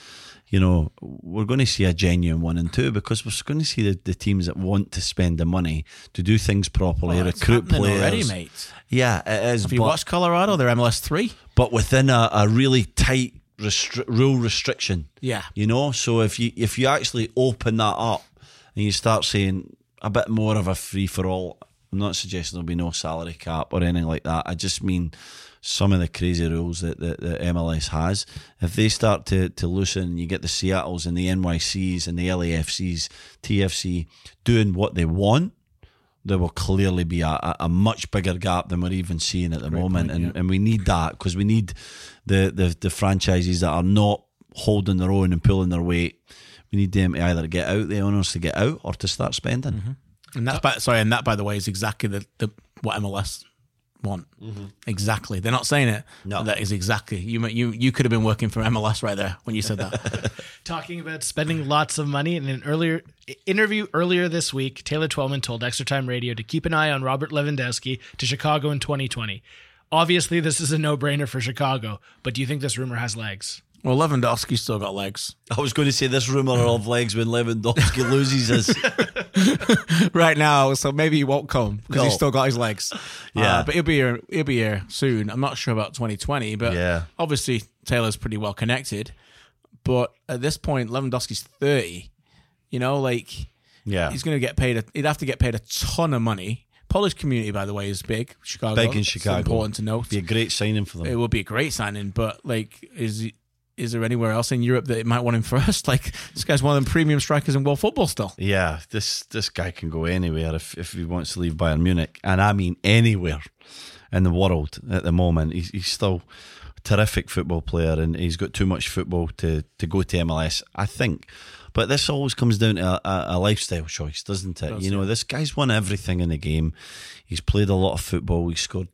you know we're going to see a genuine one and two because we're going to see the, the teams that want to spend the money to do things properly, Well, recruit players. already, mate. Yeah, it is. Have you but- watched Colorado? They're MLS three. but within a, a really tight restri- rule restriction. Yeah. You know, so if you if you actually open that up and you start saying a bit more of a free for all, I'm not suggesting there'll be no salary cap or anything like that. I just mean some of the crazy rules that, that, that MLS has. If they start to, to loosen, you get the Seattles and the NYCs and the LAFCs, TFC doing what they want there will clearly be a, a, much bigger gap than we're even seeing at the moment, point, and, and we need that because we need the, the the franchises that are not holding their own and pulling their weight. We need them to either get out, the owners to get out, or to start spending. Mm-hmm. And that's by, sorry, and that by the way is exactly the, the what MLS want. Mm-hmm. Exactly. They're not saying it. No. that is exactly. You you you could have been working for MLS right there when you said that. Talking about spending lots of money in an earlier interview earlier this week, Taylor Twellman told Extra Time Radio to keep an eye on Robert Lewandowski to Chicago in 2020. Obviously, this is a no-brainer for Chicago, but do you think this rumor has legs? Well, Lewandowski's still got legs I was going to say this rumor of legs when Lewandowski loses is right now, so maybe he won't come because No. he's still got his legs. Yeah. Uh, but he'll be here. He'll be here soon. I'm not sure about 2020, but Yeah. obviously Taylor's pretty well connected. But at this point, Lewandowski's 30. You know, like yeah, he's going to get paid. A, he'd have to get paid a ton of money. Polish community, by the way, is big. Chicago, big in It's Chicago. important to note. Be a great signing for them. It would be a great signing, but like, is he- is there anywhere else in Europe that it might want him first? Like, this guy's one of them premium strikers in world football still. Yeah, this this guy can go anywhere if, if he wants to leave Bayern Munich, and I mean anywhere in the world at the moment. He's, he's still a terrific football player, and he's got too much football to, to go to MLS, I think. But this always comes down to a, a, lifestyle choice, doesn't it? You know, this guy's won everything in the game. He's played a lot of football. He's scored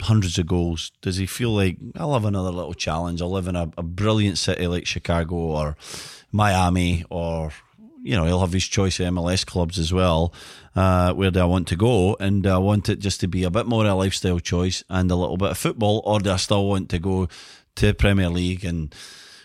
hundreds of goals. Does he feel like I'll have another little challenge? I'll live in a, a brilliant city like Chicago or Miami, or you know, he'll have his choice of MLS clubs as well. Uh, where do I want to go? And I want it just to be a bit more a lifestyle choice and a little bit of football, or do I still want to go to Premier League and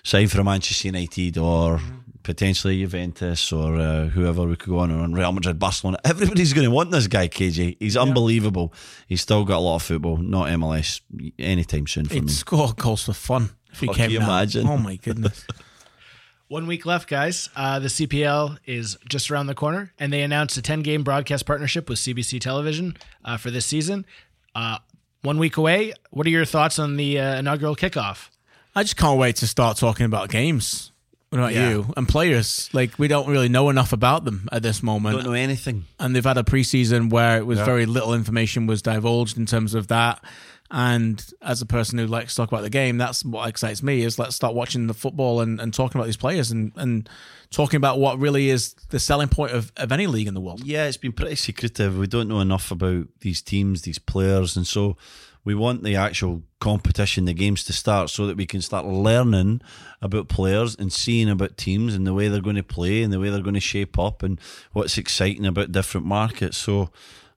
sign for Manchester United or potentially Juventus or uh, whoever we could go on on Real Madrid, Barcelona. Everybody's going to want this guy, KJ. He's unbelievable. He's still got a lot of football, not MLS anytime soon for He'd me. score goals for fun if he Oh, can you now. imagine? Oh my goodness. One week left, guys. Uh, the CPL is just around the corner, and they announced a 10 game broadcast partnership with CBC Television uh, for this season. Uh, one week away. What are your thoughts on the uh, inaugural kickoff? I just can't wait to start talking about games. What about Yeah. you and players? Like we don't really know enough about them at this moment. Don't know anything. and they've had a preseason where it was very little information was divulged in terms of that. And as a person who likes to talk about the game, that's what excites me is let's start watching the football and, and talking about these players and, and talking about what really is the selling point of, of any league in the world. Yeah, it's been pretty secretive. We don't know enough about these teams, these players, and so we want the actual competition, the games to start so that we can start learning about players and seeing about teams and the way they're going to play and the way they're going to shape up and what's exciting about different markets. So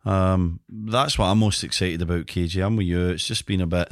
Um, that's what I'm most excited about, KJ. I'm with you. It's just been a bit,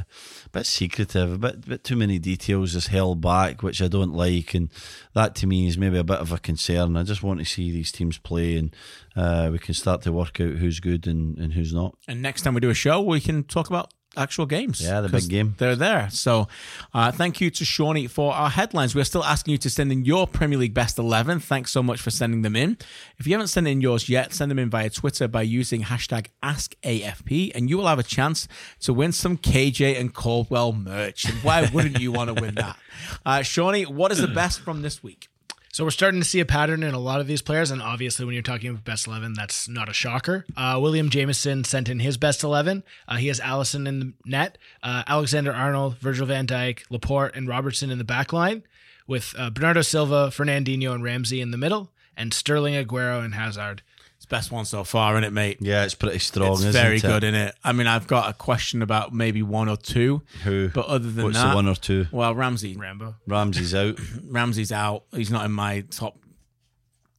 bit secretive, a bit, bit too many details just held back, which I don't like, and that to me is maybe a bit of a concern. I just want to see these teams play, and uh, we can start to work out who's good and, and who's not. And next time we do a show, we can talk about actual games. Yeah, the big game. They're there. So uh, thank you to Shawnee for our headlines. We're still asking you to send in your Premier League best 11. Thanks so much for sending them in. If you haven't sent in yours yet, send them in via Twitter by using hashtag AskAFP, and you will have a chance to win some KJ and Caldwell merch. And why wouldn't you want to win that? Uh, Shawnee, what is the best from this week? So we're starting to see a pattern in a lot of these players, and obviously, when you're talking about best eleven, that's not a shocker. Uh, William Jameson sent in his best eleven. Uh, he has Alisson in the net, uh, Alexander Arnold, Virgil Van Dijk, Laporte, and Robertson in the back line, with uh, Bernardo Silva, Fernandinho, and Ramsey in the middle, and Sterling, Aguero, and Hazard. It's best one so far, isn't it, mate? Yeah, it's pretty strong. It's isn't very it? good in it. I mean, I've got a question about maybe one or two. Who? But other than What's that, the one or two? well, Ramsey, Rambo. Ramsey's out. Ramsey's out. He's not in my top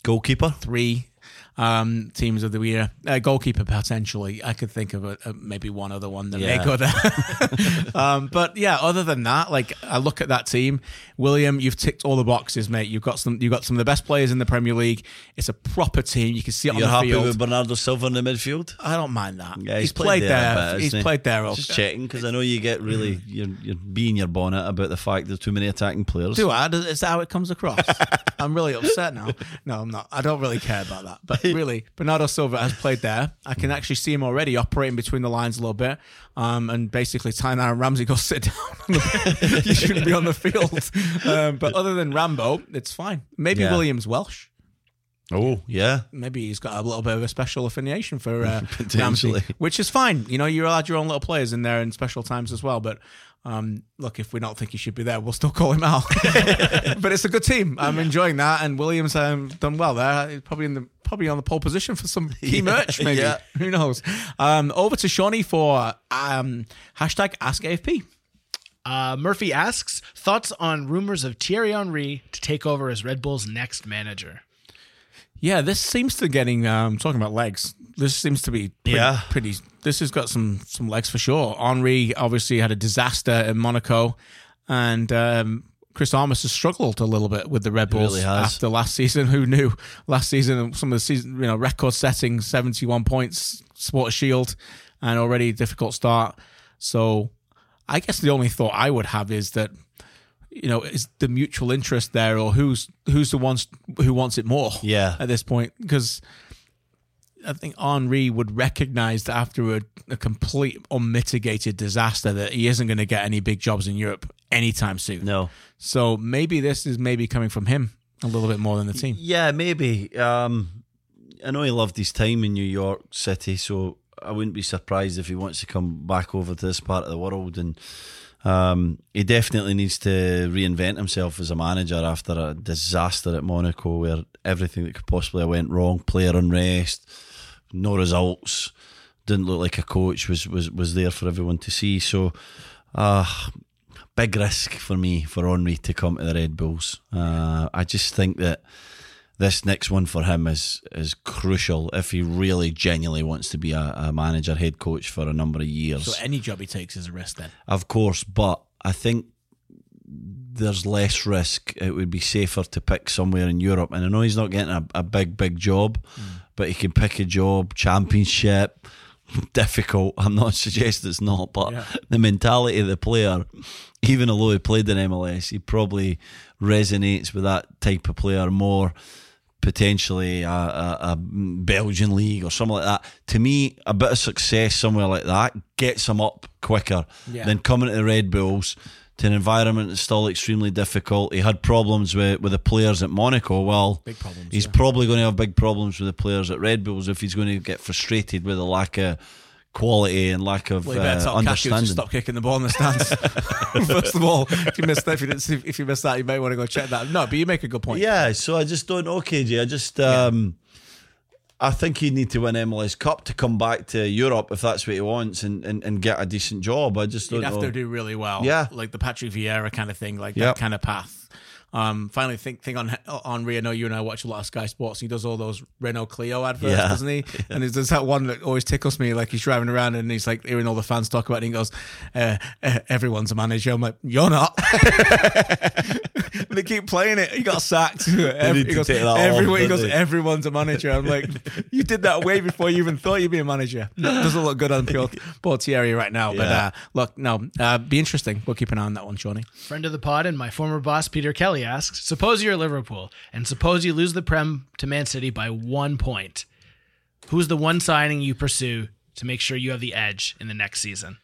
Goalkeeper. three um, teams of the year. Uh, goalkeeper potentially. I could think of a, a, maybe one other one that Yeah. may go there. um, but yeah, other than that, like I look at that team, William, you've ticked all the boxes, mate. You've got some. You've got some of the best players in the Premier League. It's a proper team. You can see it You're on the happy field. with Bernardo Silva in the midfield? I don't mind that. Yeah, he's, played, there. a bit, he's he? played there. Just checking because I know you get really you're you're being your bonnet about the fact there's too many attacking players. Do I? Is that how it comes across? I'm really upset now. No, I'm not. I don't really care about that. But really, Bernardo Silva has played there. I can actually see him already operating between the lines a little bit. Um, and basically, telling Aaron Ramsey, go sit down. You shouldn't be on the field. Um, but other than Rambo, it's fine. Maybe Yeah. Williams Welsh. Oh yeah, Maybe he's got a little bit of a special affiliation for uh, Potentially. Ramsey, which is fine. You know, you're allowed your own little players in there in special times as well. But um, look, if we don't think he should be there, we'll still call him out. but it's a good team. I'm enjoying that, and Williams um, done well there. He's probably in the probably on the pole position for some key merch. Maybe yeah. who knows? Um, over to Shawnee for um, hashtag Ask AFP. Uh, Murphy asks thoughts on rumors of Thierry Henry to take over as Red Bull's next manager. Yeah, this seems to be getting um talking about legs. This seems to be pretty, Yeah. pretty this has got some some legs for sure. Henry obviously had a disaster in Monaco and um Chris Armas has struggled a little bit with the Red Bulls really after last season. Who knew? Last season, some of the season, you know, record setting, 71 points, Sport Shield, and already difficult start. So I guess the only thought I would have is that you know, is the mutual interest there, or who's who's the ones who wants it more? Yeah. at this point, because I think Henry would recognize that after a, a complete unmitigated disaster that he isn't going to get any big jobs in Europe anytime soon. no. So maybe this is maybe coming from him a little bit more than the team. Yeah, maybe. Um, I know he loved his time in New York City, so I wouldn't be surprised if he wants to come back over to this part of the world. And um, he definitely needs to reinvent himself as a manager after a disaster at Monaco, where everything that could possibly have went wrong, player unrest, no results, didn't look like a coach was was was there for everyone to see. So. Uh, big risk for me for Henry to come to the Red Bulls. Uh, I just think that this next one for him is is crucial if he really genuinely wants to be a, a manager, head coach for a number of years. So any job he takes is a risk then. Of course, but I think there's less risk. It would be safer to pick somewhere in Europe. And I know he's not getting a, a big, big job, hmm. but he can pick a job, championship. Difficult. I'm not suggesting it's not, but Yeah. the mentality of the player, even although he played in MLS, he probably resonates with that type of player more. Potentially a, a, a Belgian league or something like that. To me, a bit of success somewhere like that gets him up quicker Yeah. than coming to the Red Bulls to an environment that's still extremely difficult. He had problems with, with the players at Monaco. Well, Big problems, he's yeah. probably going to have big problems with the players at Red Bulls if he's going to get frustrated with the lack of quality and lack of Well, uh, understanding. stop kicking the ball in the stands. First of all, if you missed that, if you, didn't, if you missed that, you may want to go check that. No, but you make a good point. Yeah, so I just don't know, KJ. I just um, I think he'd need to win MLS Cup to come back to Europe if that's what he wants and, and, and get a decent job. I just don't You'd have know. to do really well. Yeah. Like the Patrick Vieira kind of thing, like Yep. that kind of path. Um, finally, think thing on Henry. I know you and I watch a lot of Sky Sports. He does all those Renault Clio adverts, Yeah. doesn't he? And there's, there's that one that always tickles me. Like he's driving around and he's like hearing all the fans talk about it. And he goes, uh, uh, "Everyone's a manager." I'm like, "You're not." they keep playing it. He got sacked. Every, he goes, take that everyone, he goes, they? everyone's a manager. I'm like, you did that way before you even thought you'd be a manager. Doesn't look good on Pure Portieri right now. But uh, look, no, uh, be interesting. We'll keep an eye on that one, Shawnee. Friend of the pod and my former boss Peter Kelly asks: Suppose you're Liverpool, and suppose you lose the Prem to Man City by one point. Who's the one signing you pursue to make sure you have the edge in the next season?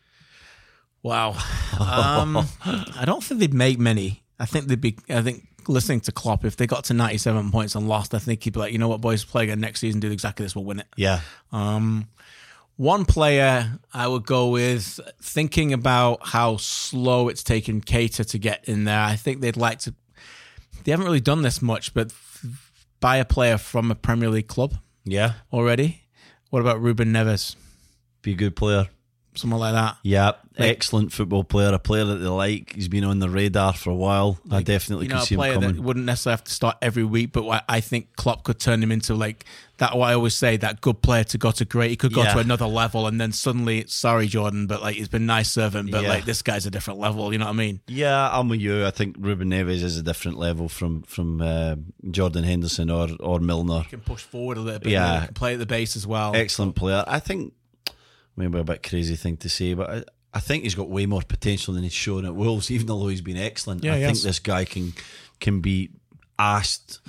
Wow. Um, I don't think they'd make many. I think they'd be. I think listening to Klopp, if they got to 97 points and lost, I think he'd be like, you know what, boys, play again next season, do exactly this, we'll win it. Yeah. Um, one player I would go with, thinking about how slow it's taken Keita to get in there. I think they'd like to. They haven't really done this much, but buy a player from a Premier League club Yeah. already. What about Ruben Neves? Be a good player. Someone like that. Yeah, excellent football player, a player that they like. He's been on the radar for a while. I definitely you know, could see him coming. that wouldn't necessarily have to start every week, but I- I think Klopp could turn him into like that. What I always say, that good player to go to great. He could go Yeah. to another level, and then suddenly, sorry, Jordan, but like he's been nice serving, but Yeah. like this guy's a different level. You know what I mean? Yeah, I'm with you. I think Ruben Neves is a different level from from uh, Jordan Henderson or or Milner. Can push forward a little bit. Yeah. can play at the base as well. Excellent player. I think maybe a bit crazy thing to say, but I, I think he's got way more potential than he's shown at Wolves. Even though he's been excellent, Yeah, I think has. this guy can can be asked.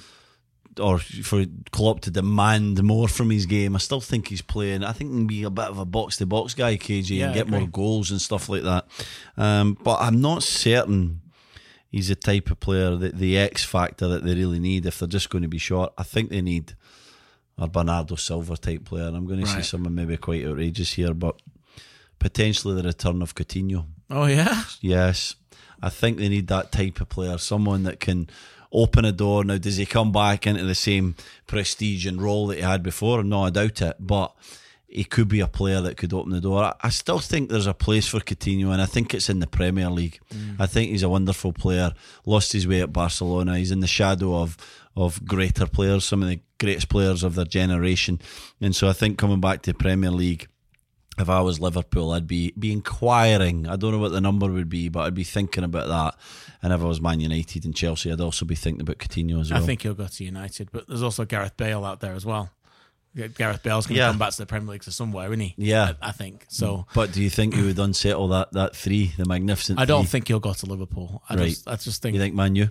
Or for Klopp to demand more from his game, I still think he's playing. I think he can be a bit of a box to box guy, KJ, Yeah, and get more goals and stuff like that. Um, but I'm not certain he's the type of player that the X factor that they really need if they're just going to be short. I think they need a Bernardo Silva type player. And I'm going to see Right. someone maybe quite outrageous here, but potentially the return of Coutinho. Oh yeah, Yes, I think they need that type of player, someone that can open a door. Now, does he come back into the same prestige and role that he had before? No, I doubt it, but. He could be a player that could open the door. I- I still think there's a place for Coutinho, and I think it's in the Premier League. Mm. I think he's a wonderful player. Lost his way at Barcelona. He's in the shadow of of greater players, some of the greatest players of their generation, and so I think coming back to Premier League, if I was Liverpool, I'd be be inquiring. I don't know what the number would be, but I'd be thinking about that. And if I was Man United and Chelsea, I'd also be thinking about Coutinho as well. I think he'll go to United, but there's also Gareth Bale out there as well. Gareth Bale's going to Yeah. come back to the Premier League to somewhere, isn't he? Yeah. I, I think so. But do you think he would unsettle that that three, the magnificent? I don't three? think he'll go to Liverpool. I Right. just, I just think You think Man U?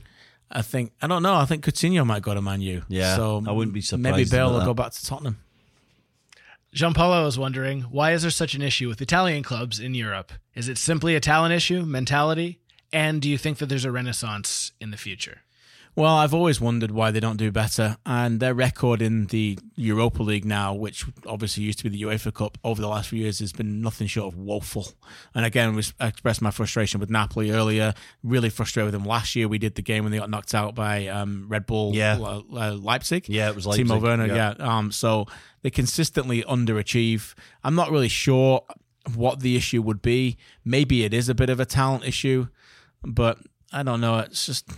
I think I don't know. I think Coutinho might go to Man U. Yeah, so I wouldn't be surprised Maybe Bale will that. go back to Tottenham. Gianpaolo is wondering why is there such an issue with Italian clubs in Europe? Is it simply a talent issue, mentality, and do you think that there's a renaissance in the future? Well, I've always wondered why they don't do better, and their record in the Europa League now, which obviously used to be the UEFA Cup, over the last few years has been nothing short of woeful. And again, I expressed my frustration with Napoli earlier. Really frustrated with them last year. We did the game when they got knocked out by um, Red Bull Yeah. uh, uh, Leipzig. Yeah, it was Timo Leipzig, Werner. yeah. Yeah. Um. So they consistently underachieve. I'm not really sure what the issue would be. Maybe it is a bit of a talent issue, but I don't know. It's just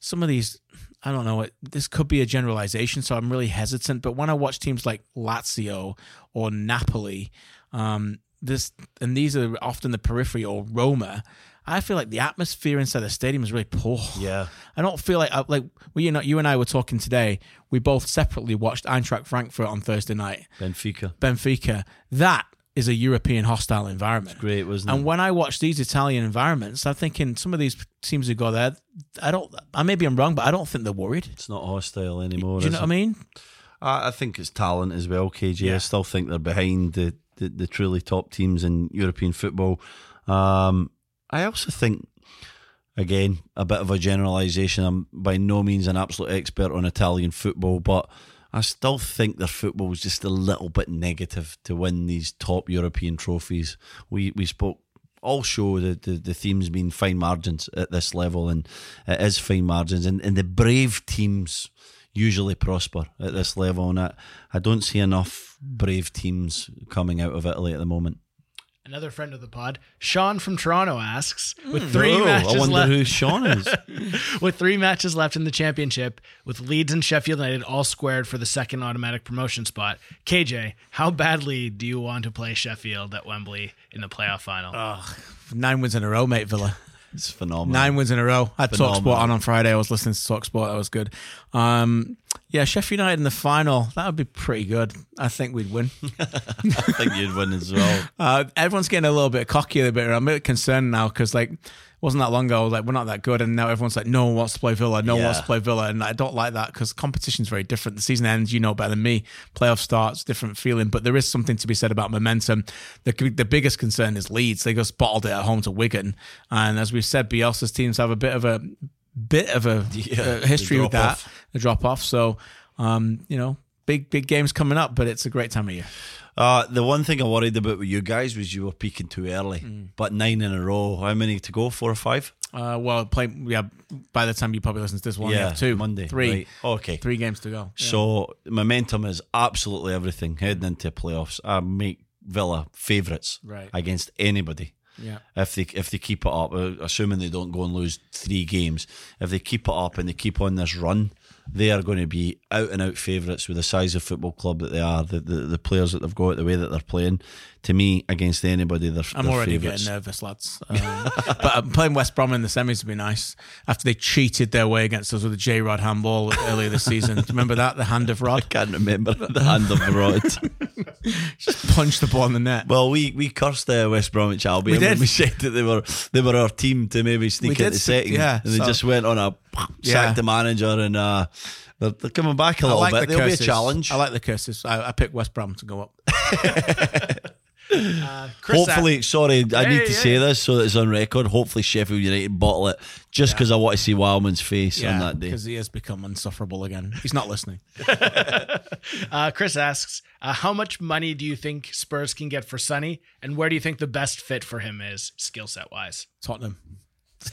some of these I don't know it this could be a generalization so I'm really hesitant but when I watch teams like Lazio or Napoli um this and these are often the periphery or Roma I feel like the atmosphere inside the stadium is really poor Yeah. I don't feel like like we you know you and I were talking today we both separately watched Eintracht Frankfurt on Thursday night Benfica. Benfica that is a European hostile environment Great, wasn't it? and when I watch these Italian environments, I'm thinking some of these teams who go there, I don't. I maybe I'm wrong, but I don't think they're worried. It's not hostile anymore. Do you is know it? what I mean? I, I think it's talent as well, KJ. I still think they're behind the, the, the truly top teams in European football. Um, I also think, again, a bit of a generalisation. I'm by no means an absolute expert on Italian football, but I still think their football is just a little bit negative to win these top European trophies. We we spoke all show the, the, the themes fine margins at this level, and it is fine margins, and, and the brave teams usually prosper at this level, and I, I don't see enough brave teams coming out of Italy at the moment. Another friend of the pod, Sean from Toronto asks, with three Oh, matches I wonder left, who Sean is. with three matches left in the championship, with Leeds and Sheffield United all squared for the second automatic promotion spot. KJ, how badly do you want to play Sheffield at Wembley in the playoff final? Nine wins in a row, mate, Villa. It's phenomenal. Nine wins in a row. I had Phenomenal. Talksport on on Friday. I was listening to Talksport. That was good. Um, yeah, Sheffield United in the final. That would be pretty good. I think we'd win. I think you'd win as well. Uh, everyone's getting a little bit cocky a bit. I'm a bit concerned now because like it wasn't that long ago. Like we're not that good, and now everyone's like, no one wants to play Villa. No one wants to play Villa, and I don't like that because competition's very different. The season ends, you know better than me. Playoff starts, different feeling. But there is something to be said about momentum. The the biggest concern is Leeds. They just bottled it at home to Wigan, and as we've said, Bielsa's teams have a bit of a bit of a, Yeah, a history with that, drop-off. the drop off. So, um, you know. Big big games coming up, but it's a great time of year. Uh, the one thing I worried about with you guys was you were peaking too early. Mm. But nine in a row. How many to go? Four or five? Uh, well, play. Yeah, by the time you probably listen to this one, Yeah, yeah, two, Monday, three, right. Okay. three games to go. So momentum is absolutely everything heading into playoffs. I make Villa favourites Right. against anybody. Yeah. If they if they keep it up, uh, assuming they don't go and lose three games, if they keep it up and they keep on this run, they are going to be out and out favourites with the size of football club that they are, the, the the players that they've got, the way that they're playing. To me, against anybody, they're, I'm they're already favourites. getting nervous, lads. Um, but um, playing West Brom in the semis would be nice. After they cheated their way against us with a J Rod handball earlier this season. Do you remember that? The hand of Rod I Can't remember the hand of rod. punched the ball in the net. Well, we we cursed uh, West Bromwich Albion We did. we said that they were they were our team to maybe sneak did into second, yeah, and they just went on a Yeah. sacked the manager, and uh, they're, they're coming back a little like bit. the There'll be a challenge. I like the curses. I, I picked West Brom to go up. Uh, Chris Hopefully, sorry, I need Yeah, to yeah. say this so that it's on record. Hopefully, Sheffield United bottle it just because I want to see Wildman's face on that day. because he has become insufferable again. He's not listening. Uh, Chris asks, uh, how much money do you think Spurs can get for Sonny, and where do you think the best fit for him is, skill set wise? Tottenham.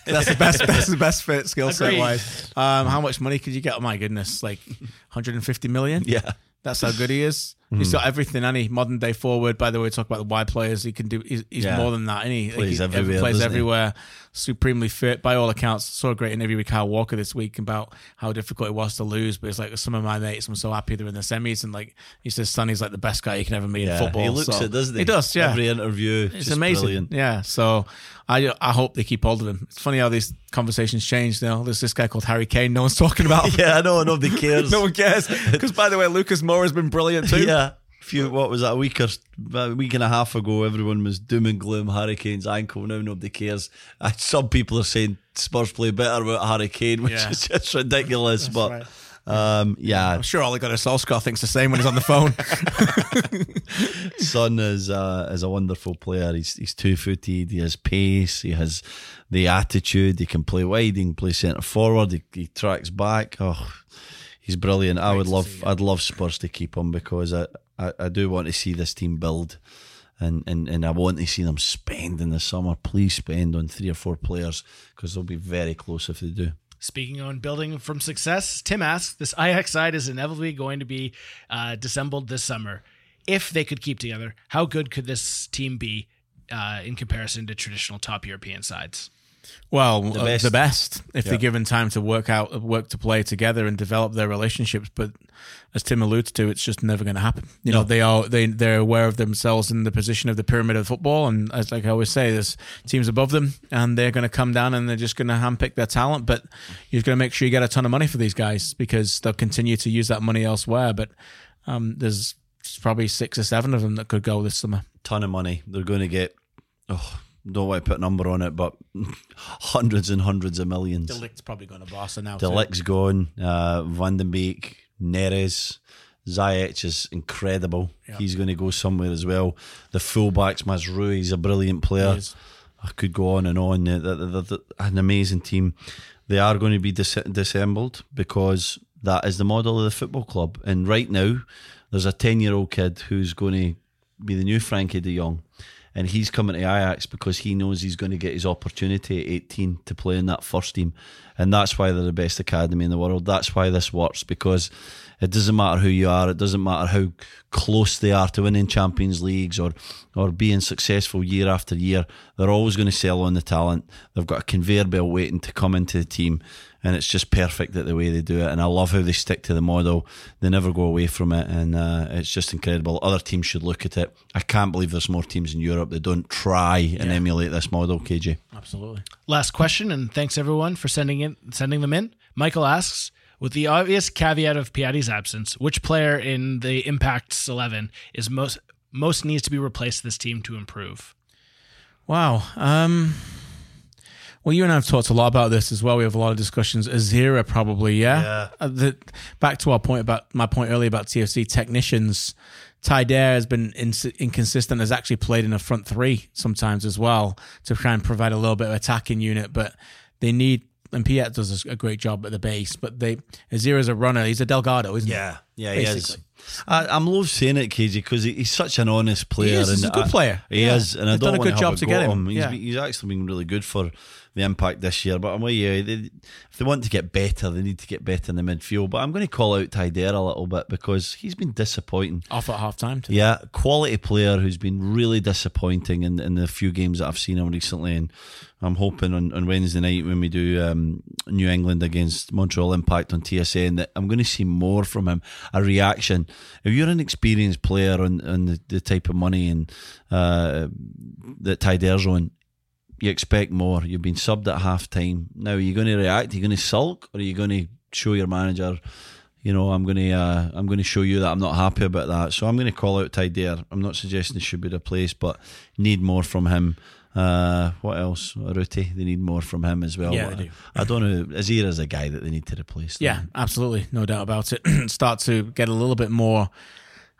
That's the best. That's the best fit skill set wise. Um, how much money could you get? Oh my goodness, like 150 million. Yeah, That's how good he is. He's hmm. got everything, he modern day forward. By the way, talk about the wide players. He can do. He's, he's Yeah. more than that. And he Plays he everywhere, Plays doesn't he? everywhere. Supremely fit by all accounts. Saw a great interview with Kyle Walker this week about how difficult it was to lose. But it's like some of my mates. I'm so happy they're in the semis, and like he says, Sonny's like the best guy you can ever meet yeah. in football. He looks so- it, doesn't he? He does. Yeah. Every interview, it's amazing. Brilliant. Yeah. So I I hope they keep hold of him. It's funny how these conversations change. Know, there's this guy called Harry Kane. No one's talking about. Yeah, I know. Nobody cares. no one cares. Because by the way, Lucas Moura has been brilliant too. Yeah. Few, what was that a week or a week and a half ago? Everyone was doom and gloom. Harry Kane's ankle now. Nobody cares. Some people are saying Spurs play better without Harry Kane, which Yeah. is just ridiculous. but right. um, yeah, I'm sure Ole Gunnar Solskjaer thinks the same when he's on the phone. Son is uh, is a wonderful player. He's he's two footed. He has pace. He has the attitude. He can play wide. He can play centre forward. He, he tracks back. Oh, he's brilliant. I would love see, I'd love Spurs to keep him because I, I, I do want to see this team build. And, and and I want to see them spend in the summer. Please spend on three or four players because they'll be very close if they do. Speaking on building from success, Tim asks, this Ajax side is inevitably going to be uh, dissembled this summer. If they could keep together, how good could this team be uh, in comparison to traditional top European sides? Well, the best. best, the best if Yeah. they're given time to work out, work to play together, and develop their relationships. But as Tim alludes to, it's just never going to happen. You know, they are they they're aware of themselves in the position of the pyramid of football, and as like I always say, there's teams above them, and they're going to come down and they're just going to handpick their talent. But you've got to make sure you get a ton of money for these guys because they'll continue to use that money elsewhere. But um, there's probably six or seven of them that could go this summer. ton of money. They're going to get, oh, don't want to put a number on it, but hundreds and hundreds of millions. De Ligt's probably going to Barca now. De too. Gone. Uh, Van de Beek, Neres, Ziyech is incredible. He's going to go somewhere as well. The fullbacks, Mazraoui, he's a brilliant player. I could go on and on. They're, they're- they're- they're an amazing team. They are going to be dis- dissembled because that is the model of the football club. And right now, there's a 10 year old kid who's going to be the new Frenkie de Jong. And he's coming to Ajax because he knows he's going to get his opportunity at 18 to play in that first team. and that's why they're the best academy in the world. That's why this works because it doesn't matter who you are. It doesn't matter how close they are to winning Champions Leagues or or being successful year after year. They're always going to sell on the talent. They've got a conveyor belt waiting to come into the team, and it's just perfect that the way they do it. And I love how they stick to the model. They never go away from it, and uh, it's just incredible. Other teams should look at it. I can't believe there's more teams in Europe that don't try and emulate this model. KJ, Absolutely. Last question, and thanks everyone for sending in sending them in. Michael asks, with the obvious caveat of Piatti's absence, which player in the Impact's eleven is most most needs to be replaced this team to improve? Wow. Um, well, you and I have talked a lot about this as well. We have a lot of discussions. Azira, probably, yeah. Yeah. Uh, the, back to our point about my point earlier about TFC technicians. Taïder has been ins- inconsistent. Has actually played in a front three sometimes as well to try and provide a little bit of attacking unit. But they need and Piette does a great job at the base. But they Azira's a runner. He's a Delgado, isn't yeah, yeah, he is. I, I'm love saying it, KJ, because he, he's such an honest player. He is. He's and a good I- player. He Yeah. is, and I They've don't done a want good to job have to go get at him. He's, Yeah. been- he's actually been really good for the impact this year. But I'm with you. They, if they want to get better, they need to get better in the midfield. But I'm going to call out Taïder a little bit because he's been disappointing. Off at half time. Yeah, quality player who's been really disappointing in, in the few games that I've seen him recently. And I'm hoping on, on Wednesday night when we do um, New England against Montreal Impact on TSN that I'm going to see more from him, a reaction. If you're an experienced player on, on the, the type of money and uh, that Taïder's on, you expect more. You've been subbed at half time. Now, are you going to react? Are you going to sulk or are you going to show your manager? you know, I'm going to uh, I'm going to show you that I'm not happy about that. So I'm going to call out Taïder. I'm not suggesting he should be replaced, but need more from him. Uh, what else? Ruti, they need more from him as well. Yeah, But they do. I don't know. Azira's a guy that they need to replace. Yeah, absolutely, no doubt about it. Start to get a little bit more.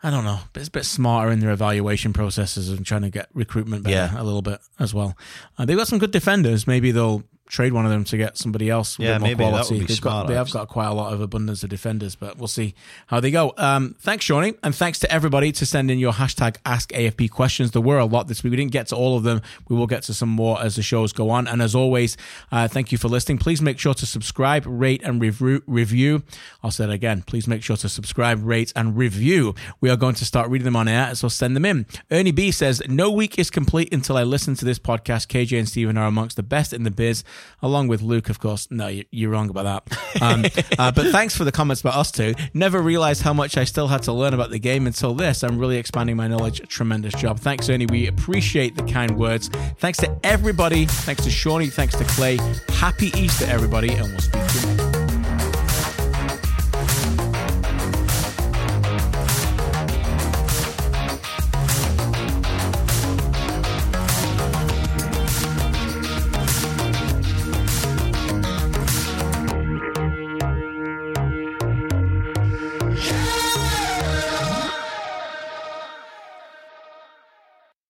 I don't know, but it's a bit smarter in their evaluation processes and trying to get recruitment better Yeah. a little bit as well. Uh, they've got some good defenders. Maybe they'll trade one of them to get somebody else. with Yeah, more maybe that quality. would be They've got, they have got quite a lot of abundance of defenders, but we'll see how they go. Um, thanks, Shawnee, and thanks to everybody to send in your hashtag Ask AFP questions. There were a lot this week. We didn't get to all of them. We will get to some more as the shows go on. And as always, uh, thank you for listening. Please make sure to subscribe, rate, and review. Review. I'll say it again. Please make sure to subscribe, rate, and review. We are going to start reading them on air, so send them in. Ernie B says, "No week is complete until I listen to this podcast. KJ and Steven are amongst the best in the biz, along with Luke, of course. No, you- you're wrong about that. Um, uh, but thanks for the comments about us two. Never realized how much I still had to learn about the game until this. I'm really expanding my knowledge. A tremendous job. Thanks, Ernie. We appreciate the kind words. Thanks to everybody. Thanks to Shawnee. Thanks to Clay. Happy Easter, everybody, and we'll speak